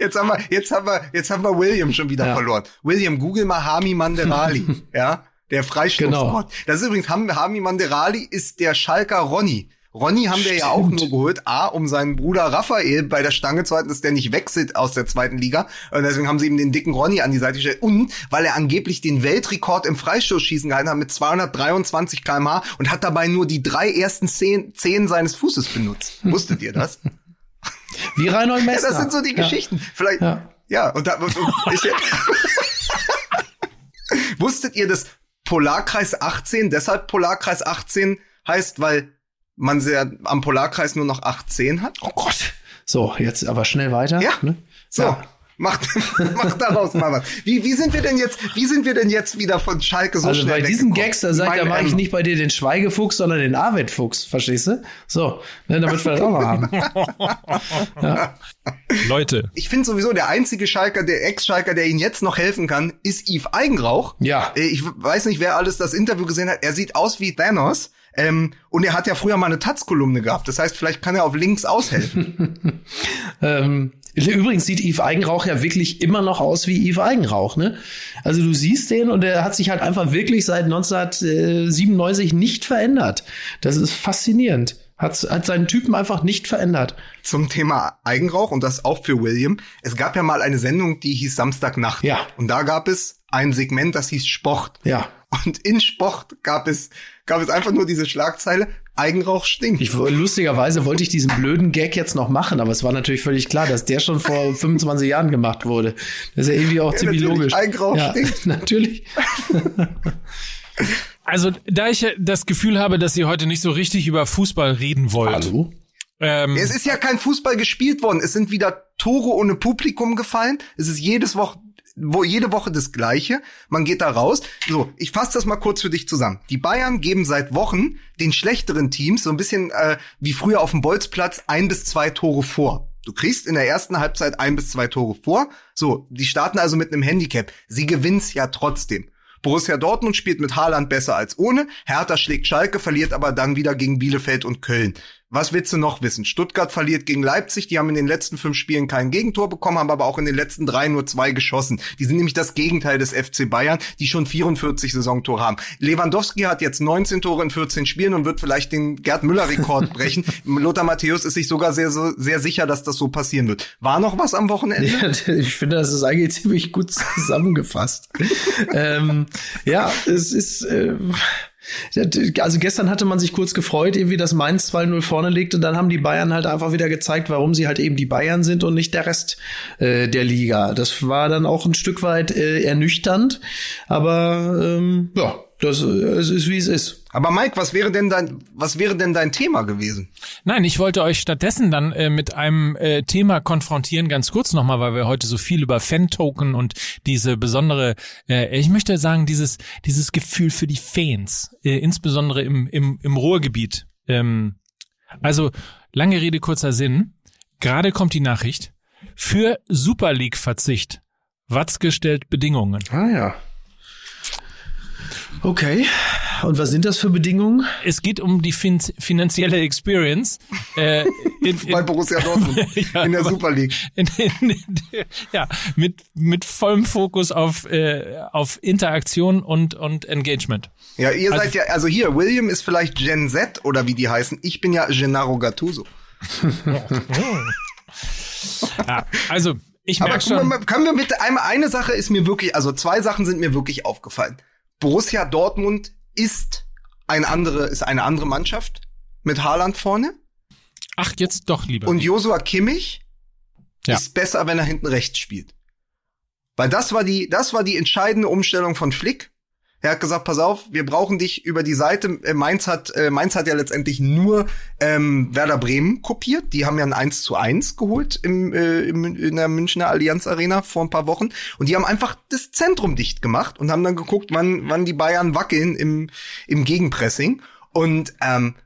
Jetzt haben wir, jetzt haben wir, jetzt haben wir William schon wieder Ja. verloren. William, google mal Hami Manderali, ja, der Freistoßgott. Genau. Das ist übrigens, Ham- Hami Manderali ist der Schalker Ronny. Ronny haben wir ja auch nur geholt, A, um seinen Bruder Raphael bei der Stange zu halten, dass der nicht wechselt aus der zweiten Liga. Und deswegen haben sie ihm den dicken Ronny an die Seite gestellt. Und weil er angeblich den Weltrekord im Freistoßschießen gehalten hat mit 223 kmh und hat dabei nur die drei ersten Zehen, Zehen seines Fußes benutzt. Wusstet ihr das? Wie Reinhold Ja, Messner. das sind so die Ja. Geschichten. Vielleicht, ja, Ja. und da, und ich, wusstet ihr, dass Polarkreis 18 deshalb Polarkreis 18 heißt, weil man sehr am Polarkreis nur noch 18 hat? Oh Gott. So, jetzt aber schnell weiter. Ja. Ne? So. Ja. Macht, macht daraus mal was. Wie, wie sind wir denn jetzt, wie sind wir denn jetzt wieder von Schalke so Also schnell bei diesen? Gags, da sagt er, mache ich ähm, nicht bei dir den Schweigefuchs, sondern den Arvid-Fuchs, verstehst du? So, ne, damit wir das auch mal haben. Leute, Ich finde sowieso, der einzige Schalker, der Ex-Schalker, der Ihnen jetzt noch helfen kann, ist Yves Eigenrauch. Ja. Äh, Ich weiß nicht, wer alles das Interview gesehen hat. Er sieht aus wie Thanos. Ähm, und er hat ja früher mal eine Taz-Kolumne gehabt. Das heißt, vielleicht kann er auf links aushelfen. Ähm, übrigens sieht Yves Eigenrauch ja wirklich immer noch aus wie Yves Eigenrauch, ne? Also du siehst den und er hat sich halt einfach wirklich seit 1997 nicht verändert. Das ist faszinierend. Hat, hat seinen Typen einfach nicht verändert. Zum Thema Eigenrauch und das auch für William. Es gab ja mal eine Sendung, die hieß Samstagnacht. Ja. Und da gab es ein Segment, das hieß Sport. Ja. Und in Sport gab es, gab es einfach nur diese Schlagzeile, Eigenrauch stinkt. Ich, lustigerweise wollte ich diesen blöden Gag jetzt noch machen, aber es war natürlich völlig klar, dass der schon vor 25 Jahren gemacht wurde. Das ist ja irgendwie auch Ja, ziemlich natürlich, logisch. Eigenrauch ja, stinkt. natürlich. also da ich das Gefühl habe, dass ihr heute nicht so richtig über Fußball reden wollt. Hallo? Ähm, Es ist ja kein Fußball gespielt worden. Es sind wieder Tore ohne Publikum gefallen. Es ist jedes Woche, wo jede Woche das Gleiche. Man geht da raus. So, ich fasse das mal kurz für dich zusammen. Die Bayern geben seit Wochen den schlechteren Teams so ein bisschen äh, wie früher auf dem Bolzplatz ein bis zwei Tore vor. Du kriegst in der ersten Halbzeit ein bis zwei Tore vor. So, die starten also mit einem Handicap. Sie gewinnt's ja trotzdem. Borussia Dortmund spielt mit Haaland besser als ohne. Hertha schlägt Schalke, verliert aber dann wieder gegen Bielefeld und Köln. Was willst du noch wissen? Stuttgart verliert gegen Leipzig. Die haben in den letzten fünf Spielen kein Gegentor bekommen, haben aber auch in den letzten drei nur zwei geschossen. Die sind nämlich das Gegenteil des FC Bayern, die schon 44 Saisontore haben. Lewandowski hat jetzt 19 Tore in 14 Spielen und wird vielleicht den Gerd Müller-Rekord brechen. Lothar Matthäus ist sich sogar sehr, sehr sicher, dass das so passieren wird. War noch was am Wochenende? Ja, ich finde, das ist eigentlich ziemlich gut zusammengefasst. ähm, ja, es ist. Äh also gestern hatte man sich kurz gefreut, irgendwie, dass Mainz 2-0 vorne liegt und dann haben die Bayern halt einfach wieder gezeigt, warum sie halt eben die Bayern sind und nicht der Rest äh, der Liga. Das war dann auch ein Stück weit äh, ernüchternd, aber ähm, ja, das es ist wie es ist. Aber Mike, was wäre denn dein was wäre denn dein Thema gewesen? Nein, ich wollte euch stattdessen dann äh, mit einem äh, Thema konfrontieren, ganz kurz nochmal, weil wir heute so viel über Fan-Token und diese besondere, äh, ich möchte sagen, dieses dieses Gefühl für die Fans, äh, insbesondere im im im Ruhrgebiet. Ähm, also lange Rede kurzer Sinn. Gerade kommt die Nachricht für Super League Verzicht. Watzke stellt Bedingungen. Ah ja. Okay. Und was sind das für Bedingungen? Es geht um die fin finanzielle Experience. Äh, in, in, Bei Borussia Dortmund ja, in der Super League. In, ja, mit, mit vollem Fokus auf, äh, auf Interaktion und, und Engagement. Ja, ihr also, seid ja, also hier, William ist vielleicht Gen Z oder wie die heißen. Ich bin ja Gennaro Gattuso. ja, also, ich merke schon. Mal, können wir bitte einmal, eine Sache ist mir wirklich, also zwei Sachen sind mir wirklich aufgefallen. Borussia Dortmund ist eine andere, ist eine andere Mannschaft mit Haaland vorne. Ach, jetzt doch lieber. Und Josua Kimmich ja. ist besser, wenn er hinten rechts spielt. Weil das war die, das war die entscheidende Umstellung von Flick. Er hat gesagt, pass auf, wir brauchen dich über die Seite. Äh, Mainz hat, äh, Mainz hat ja letztendlich nur ähm, Werder Bremen kopiert. Die haben ja ein 1 zu 1 geholt im, äh, in der Münchner Allianz Arena vor ein paar Wochen. Und die haben einfach das Zentrum dicht gemacht und haben dann geguckt, wann, wann die Bayern wackeln im, im Gegenpressing. Und ähm,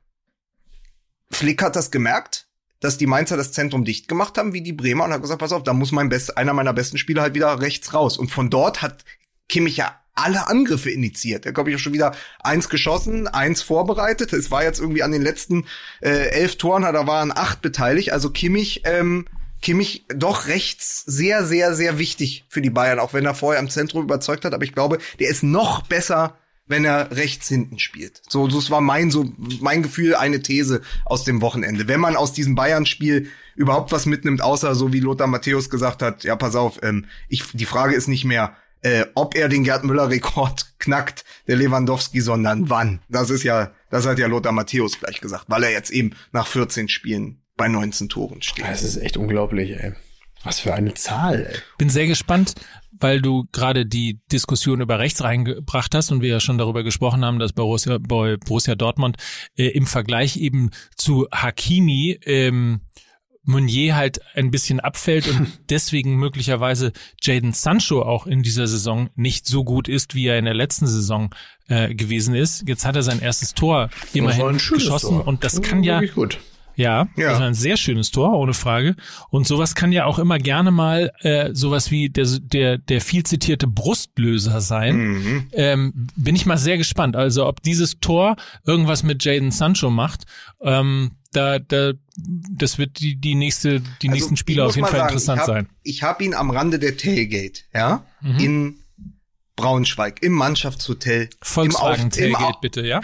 Flick hat das gemerkt, dass die Mainzer das Zentrum dicht gemacht haben, wie die Bremer, und hat gesagt, pass auf, da muss mein best, einer meiner besten Spieler halt wieder rechts raus. Und von dort hat Kimmich ja alle Angriffe initiiert. Er glaube ich auch schon wieder eins geschossen, eins vorbereitet. Es war jetzt irgendwie an den letzten äh, elf Toren, da waren acht beteiligt. Also Kimmich, ähm, Kimmich doch rechts sehr, sehr, sehr wichtig für die Bayern, auch wenn er vorher im Zentrum überzeugt hat. Aber ich glaube, der ist noch besser, wenn er rechts hinten spielt. So, das war mein so mein Gefühl, eine These aus dem Wochenende. Wenn man aus diesem Bayern-Spiel überhaupt was mitnimmt, außer so wie Lothar Matthäus gesagt hat, ja pass auf, ähm, ich die Frage ist nicht mehr äh, ob er den Gerd Müller-Rekord knackt, der Lewandowski, sondern wann. Das ist ja, das hat ja Lothar Matthäus gleich gesagt, weil er jetzt eben nach 14 Spielen bei 19 Toren steht. Das ist echt unglaublich, ey. Was für eine Zahl, ey. Bin sehr gespannt, weil du gerade die Diskussion über rechts reingebracht hast und wir ja schon darüber gesprochen haben, dass Borussia, bei Borussia Dortmund äh, im Vergleich eben zu Hakimi ähm, Meunier halt ein bisschen abfällt und deswegen möglicherweise Jaden Sancho auch in dieser Saison nicht so gut ist, wie er in der letzten Saison äh, gewesen ist. Jetzt hat er sein erstes Tor immerhin geschossen Tor. und das kann ja gut. Ja, ja, das war ein sehr schönes Tor, ohne Frage. Und sowas kann ja auch immer gerne mal äh, sowas wie der, der, der viel zitierte Brustlöser sein. Mhm. Ähm, bin ich mal sehr gespannt. Also ob dieses Tor irgendwas mit Jaden Sancho macht. Ähm, da, da, das wird die, die nächste, die also, nächsten Spiele auf jeden Fall sagen, interessant ich hab, sein. Ich habe ihn am Rande der Tailgate, ja, mhm. in Braunschweig, im Mannschaftshotel. Volkswagen Tailgate, im, bitte, ja?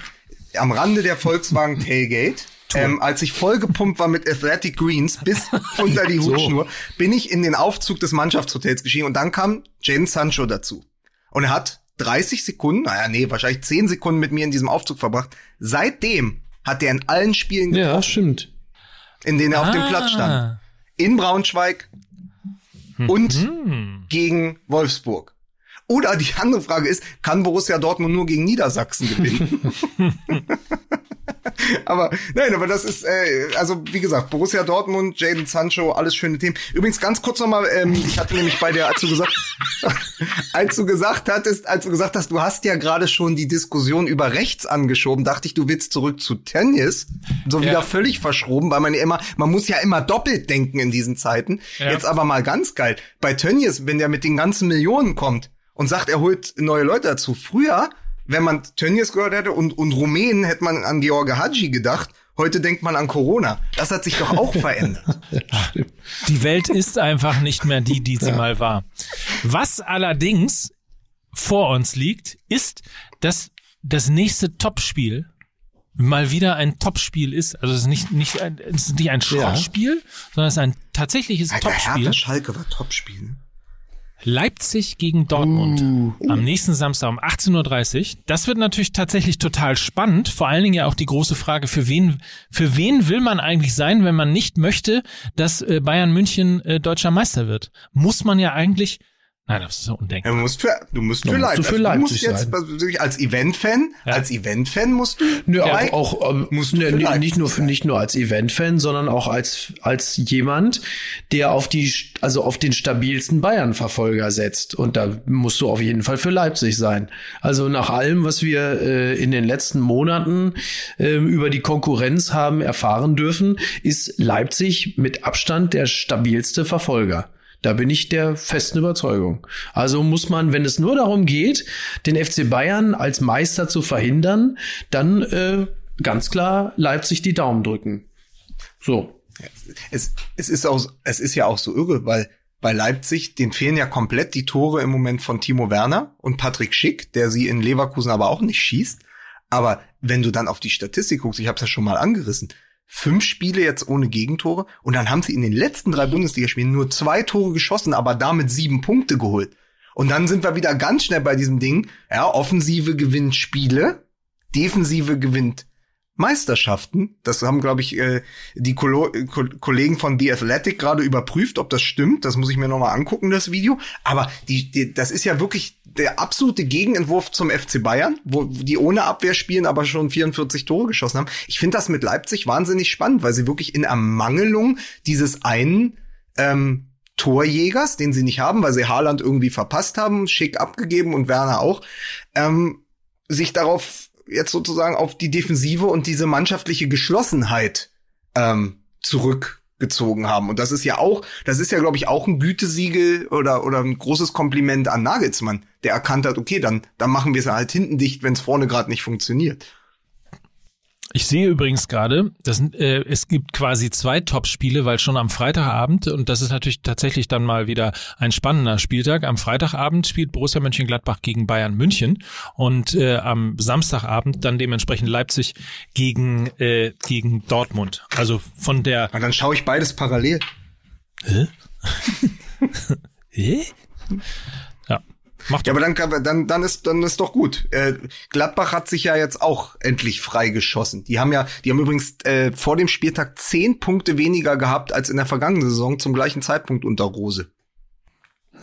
Am Rande der Volkswagen Tailgate. Ähm, als ich vollgepumpt war mit Athletic Greens bis unter die Hutschnur, bin ich in den Aufzug des Mannschaftshotels gestiegen und dann kam Jaden Sancho dazu. Und er hat 30 Sekunden, naja, nee, wahrscheinlich 10 Sekunden mit mir in diesem Aufzug verbracht. Seitdem hat er in allen Spielen getroffen. Ja, stimmt. In denen er ah. auf dem ah. Platz stand. In Braunschweig und hm. gegen Wolfsburg. Oder die andere Frage ist, kann Borussia Dortmund nur gegen Niedersachsen gewinnen? aber nein, aber das ist, äh, also wie gesagt, Borussia Dortmund, Jaden Sancho, alles schöne Themen. Übrigens ganz kurz nochmal, ähm, ich hatte nämlich bei der, als du gesagt, als du gesagt hattest, als du gesagt hast, du hast ja gerade schon die Diskussion über rechts angeschoben, dachte ich, du willst zurück zu Tennis. So wieder Ja. völlig verschroben, weil man ja immer, man muss ja immer doppelt denken in diesen Zeiten. Ja. Jetzt aber mal ganz geil. Bei Tönnies, wenn der mit den ganzen Millionen kommt und sagt, er holt neue Leute dazu. Früher, wenn man Tönnies gehört hätte und, und Rumänen, hätte man an George Hadji gedacht. Heute denkt man an Corona. Das hat sich doch auch verändert. Die Welt ist einfach nicht mehr die, die sie mal war. Was allerdings vor uns liegt, ist, dass das nächste Topspiel mal wieder ein Topspiel ist. Also es ist nicht, nicht, ein, es ist nicht ein Schrottspiel, sondern es ist ein tatsächliches Alter, Topspiel. Hertha Schalke war Topspiel. Leipzig gegen Dortmund Uh. am nächsten Samstag um 18.30 Uhr. Das wird natürlich tatsächlich total spannend. Vor allen Dingen ja auch die große Frage, für wen, für wen will man eigentlich sein, wenn man nicht möchte, dass äh, Bayern München äh, deutscher Meister wird? Muss man ja eigentlich, nein, das ist Ja, undenkbar. du musst für, du musst für musst du Leipzig. für Also du musst Leipzig jetzt als Event-Fan, Ja. als Event-Fan musst du. Nö, auch, auch ähm, musst du ne, für ne, Leipzig nicht nur nicht nur als Event-Fan, sondern auch als als jemand, der auf die also auf den stabilsten Bayern-Verfolger setzt. Und da musst du auf jeden Fall für Leipzig sein. Also nach allem, was wir äh, in den letzten Monaten ähm, über die Konkurrenz haben erfahren dürfen, ist Leipzig mit Abstand der stabilste Verfolger. Da bin ich der festen Überzeugung. Also muss man, wenn es nur darum geht, den FC Bayern als Meister zu verhindern, dann äh, ganz klar Leipzig die Daumen drücken. So. es, es ist auch, es ist ja auch so irre, weil bei Leipzig, denen fehlen ja komplett die Tore im Moment von Timo Werner und Patrick Schick, der sie in Leverkusen aber auch nicht schießt. Aber wenn du dann auf die Statistik guckst, ich habe es ja schon mal angerissen, fünf Spiele jetzt ohne Gegentore und dann haben sie in den letzten drei Bundesligaspielen nur zwei Tore geschossen, aber damit sieben Punkte geholt. Und dann sind wir wieder ganz schnell bei diesem Ding, ja, Offensive gewinnt Spiele, Defensive gewinnt Meisterschaften. Das haben, glaube ich, äh, die Kollegen von The Athletic gerade überprüft, ob das stimmt. Das muss ich mir nochmal angucken, das Video. Aber die, die, das ist ja wirklich der absolute Gegenentwurf zum FC Bayern, wo die ohne Abwehr spielen, aber schon 44 Tore geschossen haben. Ich finde das mit Leipzig wahnsinnig spannend, weil sie wirklich in Ermangelung dieses einen ähm, Torjägers, den sie nicht haben, weil sie Haaland irgendwie verpasst haben, schick abgegeben und Werner auch, ähm, sich darauf jetzt sozusagen auf die Defensive und diese mannschaftliche Geschlossenheit ähm, zurückgezogen haben. Und das ist ja auch, das ist ja, glaube ich, auch ein Gütesiegel oder, oder ein großes Kompliment an Nagelsmann, der erkannt hat, okay, dann, dann machen wir es halt hinten dicht, wenn es vorne gerade nicht funktioniert. Ich sehe übrigens gerade, dass äh, es gibt quasi zwei Top-Spiele, weil schon am Freitagabend, und das ist natürlich tatsächlich dann mal wieder ein spannender Spieltag, am Freitagabend spielt Borussia Mönchengladbach gegen Bayern München und äh, am Samstagabend dann dementsprechend Leipzig gegen, äh, gegen Dortmund. Also von der Und dann schaue ich beides parallel. Hä? Hä? Ja. Macht Ja, aber dann, kann- dann, dann ist, dann ist doch gut. Äh, Gladbach hat sich ja jetzt auch endlich freigeschossen. Die haben ja, die haben übrigens äh, vor dem Spieltag zehn Punkte weniger gehabt als in der vergangenen Saison zum gleichen Zeitpunkt unter Rose.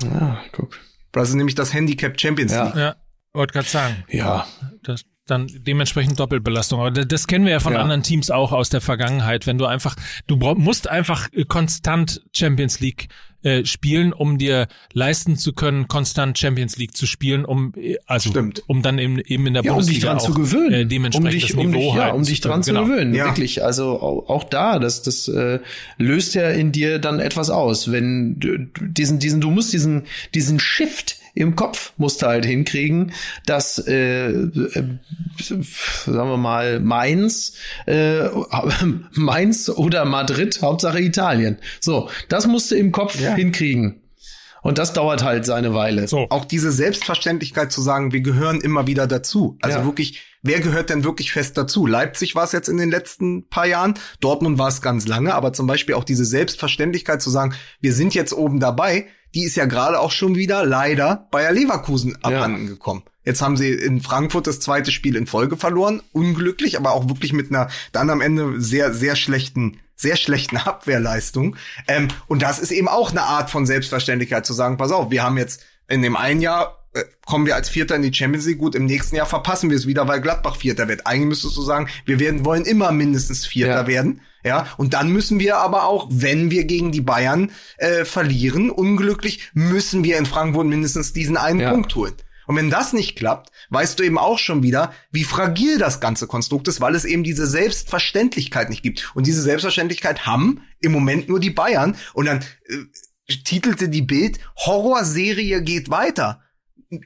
Ja, guck. Das ist nämlich das Handicap Champions Ja. League. ja, wollte gerade sagen. Ja, Das, dann dementsprechend Doppelbelastung. Aber das, das kennen wir ja von Ja. anderen Teams auch aus der Vergangenheit. Wenn du einfach, du brauch, musst einfach konstant Champions League äh, spielen, um dir leisten zu können, konstant Champions League zu spielen, um äh, also Stimmt. um dann eben, eben in der ja um dich Bundesliga dran auch, zu gewöhnen. äh, dementsprechend um dich, das um Niveau dich, ja, um dich zu dran zu Genau. gewöhnen. Ja. Wirklich. Also auch, da, das, das äh, löst ja in dir dann etwas aus. Wenn du, du diesen, diesen, du musst diesen, diesen Shift im Kopf musst du halt hinkriegen, dass äh, äh, sagen wir mal Mainz, äh, Mainz oder Madrid, Hauptsache Italien. So, das musst du im Kopf Ja. hinkriegen. Und das dauert halt seine Weile. So. Auch diese Selbstverständlichkeit zu sagen, wir gehören immer wieder dazu. Also Ja. wirklich, wer gehört denn wirklich fest dazu? Leipzig war es jetzt in den letzten paar Jahren, Dortmund war es ganz lange, aber zum Beispiel auch diese Selbstverständlichkeit zu sagen, wir sind jetzt oben dabei, die ist ja gerade auch schon wieder leider Bayer Leverkusen abhanden gekommen. Jetzt haben sie in Frankfurt das zweite Spiel in Folge verloren, unglücklich, aber auch wirklich mit einer dann am Ende sehr, sehr schlechten sehr schlechten Abwehrleistung. Ähm, und das ist eben auch eine Art von Selbstverständlichkeit zu sagen, pass auf, wir haben jetzt in dem einen Jahr äh, kommen wir als Vierter in die Champions League. Gut, im nächsten Jahr verpassen wir es wieder, weil Gladbach Vierter wird. Eigentlich müsstest du sagen, wir werden, wollen immer mindestens Vierter Ja. werden. Ja, und dann müssen wir aber auch, wenn wir gegen die Bayern äh, verlieren, unglücklich, müssen wir in Frankfurt mindestens diesen einen Ja. Punkt holen. Und wenn das nicht klappt, weißt du eben auch schon wieder, wie fragil das ganze Konstrukt ist, weil es eben diese Selbstverständlichkeit nicht gibt. Und diese Selbstverständlichkeit haben im Moment nur die Bayern. Und dann äh, titelte die Bild, Horrorserie geht weiter.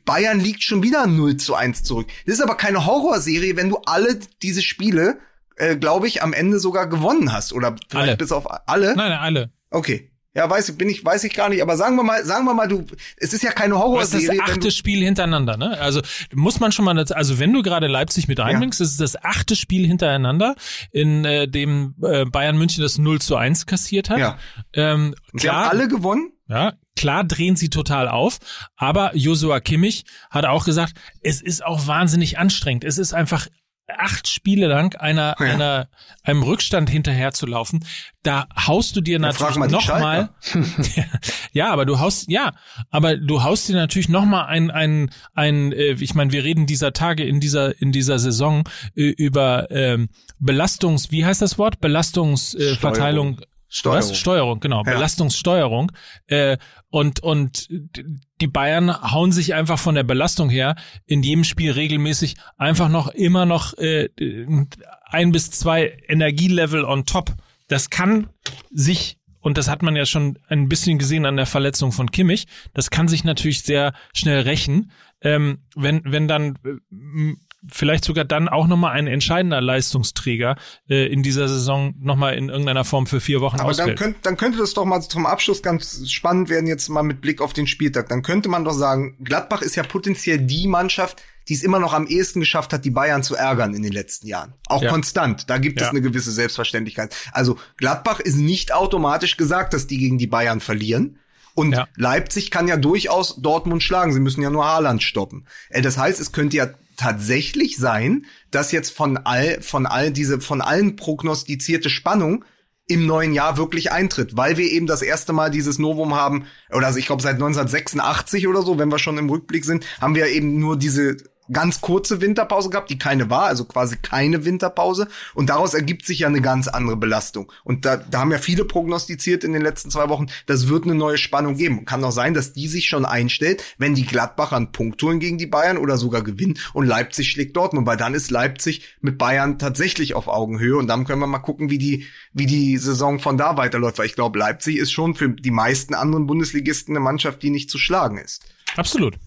Bayern liegt schon wieder 0 zu 1 zurück. Das ist aber keine Horrorserie, wenn du alle diese Spiele, äh, glaube ich, am Ende sogar gewonnen hast. Oder vielleicht Alle. bis auf alle. Nein, nein, alle. Okay. Ja, weiß ich, bin ich, weiß ich gar nicht, aber sagen wir mal, sagen wir mal, du, es ist ja keine Das ist Horrorserie. das achte Spiel hintereinander, ne? Also muss man schon mal, also wenn du gerade Leipzig mit einbringst, das ist das achte Spiel hintereinander, in äh, dem äh, Bayern München das 0 zu 1 kassiert hat. Ja. Ähm, Und Sie haben klar, alle gewonnen? ja, klar drehen sie total auf, aber Joshua Kimmich hat auch gesagt, es ist auch wahnsinnig anstrengend. Es ist einfach acht Spiele lang einer, Ja. einer, einem Rückstand hinterher zu laufen. Da haust du dir natürlich nochmal, ja, aber du haust, ja, aber du haust dir natürlich nochmal ein, ein, ein, äh, ich meine, wir reden dieser Tage in dieser, in dieser Saison äh, über ähm, Belastungs, wie heißt das Wort? Belastungsverteilung. Äh, Steuerung. was? Steuerung, genau. Ja. Belastungssteuerung. Äh, und, und die Bayern hauen sich einfach von der Belastung her in jedem Spiel regelmäßig einfach noch immer noch äh, ein bis zwei Energielevel on top. Das kann sich, und das hat man ja schon ein bisschen gesehen an der Verletzung von Kimmich, das kann sich natürlich sehr schnell rächen, ähm, wenn, wenn dann äh, vielleicht sogar dann auch nochmal ein entscheidender Leistungsträger äh, in dieser Saison nochmal in irgendeiner Form für vier Wochen Aber dann, ausfällt. könnt, dann könnte das doch mal zum Abschluss ganz spannend werden, jetzt mal mit Blick auf den Spieltag. Dann könnte man doch sagen, Gladbach ist ja potenziell die Mannschaft, die es immer noch am ehesten geschafft hat, die Bayern zu ärgern in den letzten Jahren. Auch Ja. konstant. Da gibt es Ja. eine gewisse Selbstverständlichkeit. Also Gladbach ist nicht automatisch gesagt, dass die gegen die Bayern verlieren. Und Ja. Leipzig kann ja durchaus Dortmund schlagen. Sie müssen ja nur Haaland stoppen. Äh, Das heißt, es könnte ja tatsächlich sein, dass jetzt von all, von all diese, von allen prognostizierte Spannung im neuen Jahr wirklich eintritt, weil wir eben das erste Mal dieses Novum haben, oder also ich glaube seit 1986 oder so, wenn wir schon im Rückblick sind, haben wir eben nur diese ganz kurze Winterpause gehabt, die keine war, also quasi keine Winterpause. Und daraus ergibt sich ja eine ganz andere Belastung. Und da, da haben ja viele prognostiziert in den letzten zwei Wochen, das wird eine neue Spannung geben. Kann auch sein, dass die sich schon einstellt, wenn die Gladbacher einen Punkt holen gegen die Bayern oder sogar gewinnen und Leipzig schlägt Dortmund, weil dann ist Leipzig mit Bayern tatsächlich auf Augenhöhe und dann können wir mal gucken, wie die, wie die Saison von da weiterläuft, weil ich glaube, Leipzig ist schon für die meisten anderen Bundesligisten eine Mannschaft, die nicht zu schlagen ist. Absolut.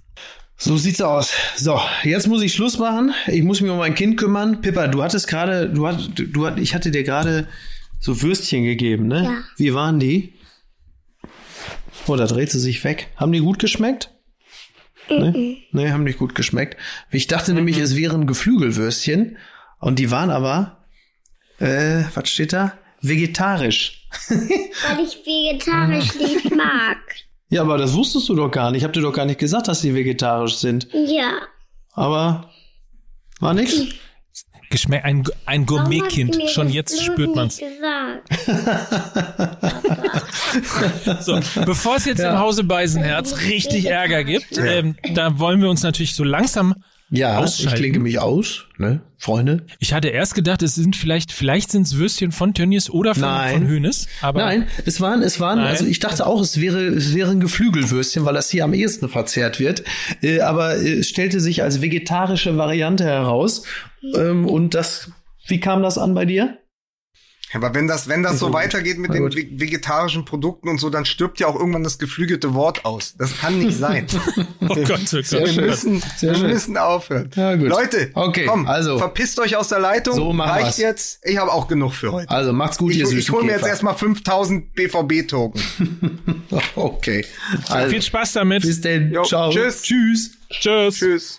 So sieht's aus. So, jetzt muss ich Schluss machen. Ich muss mich um mein Kind kümmern. Pippa, du hattest gerade, du hat, du hat, ich hatte dir gerade so Würstchen gegeben, ne? Ja. Wie waren die? Oh, da dreht sie sich weg. Haben die gut geschmeckt? Ne? Nee, haben nicht gut geschmeckt. Ich dachte nämlich, es wären Geflügelwürstchen und die waren aber, äh, was steht da? Vegetarisch. weil ich vegetarisch nicht mag. Ja, aber das wusstest du doch gar nicht. Ich hab dir doch gar nicht gesagt, dass die vegetarisch sind. Ja. Aber war nix? Geschmack, ein, ein Gourmetkind. Schon jetzt spürt nicht man's. Gesagt? So, bevor es jetzt im Hause Beisenherz richtig Ärger gibt, ähm, da wollen wir uns natürlich so langsam Ja, Ausschalten. ich klinke mich aus, ne, Freunde. Ich hatte erst gedacht, es sind vielleicht, vielleicht sind es Würstchen von Tönnies oder von, Nein. von Hönes. Aber Nein, es waren, es waren, Nein. also ich dachte auch, es wäre, es wäre ein Geflügelwürstchen, weil das hier am ehesten verzehrt wird. Äh, aber äh, es stellte sich als vegetarische Variante heraus. Ähm, und das, wie kam das an bei dir? Aber wenn das, wenn das so weitergeht mit den vegetarischen Produkten und so, dann stirbt ja auch irgendwann das geflügelte Wort aus. Das kann nicht sein. oh Gott, oh Gott. Sehr wir schön. müssen, Sehr wir müssen aufhören. Ja, gut. Leute, Okay, komm, also. verpisst euch aus der Leitung. So machen Reicht wir's. jetzt. Ich habe auch genug für heute. Also macht's gut, Ich, ihr ich süßen hole mir jetzt erstmal 5000 BVB-Token. Okay. Also, Viel Spaß damit. bis denn. Jo, Ciao. tschüss. Tschüss. Tschüss. Tschüss.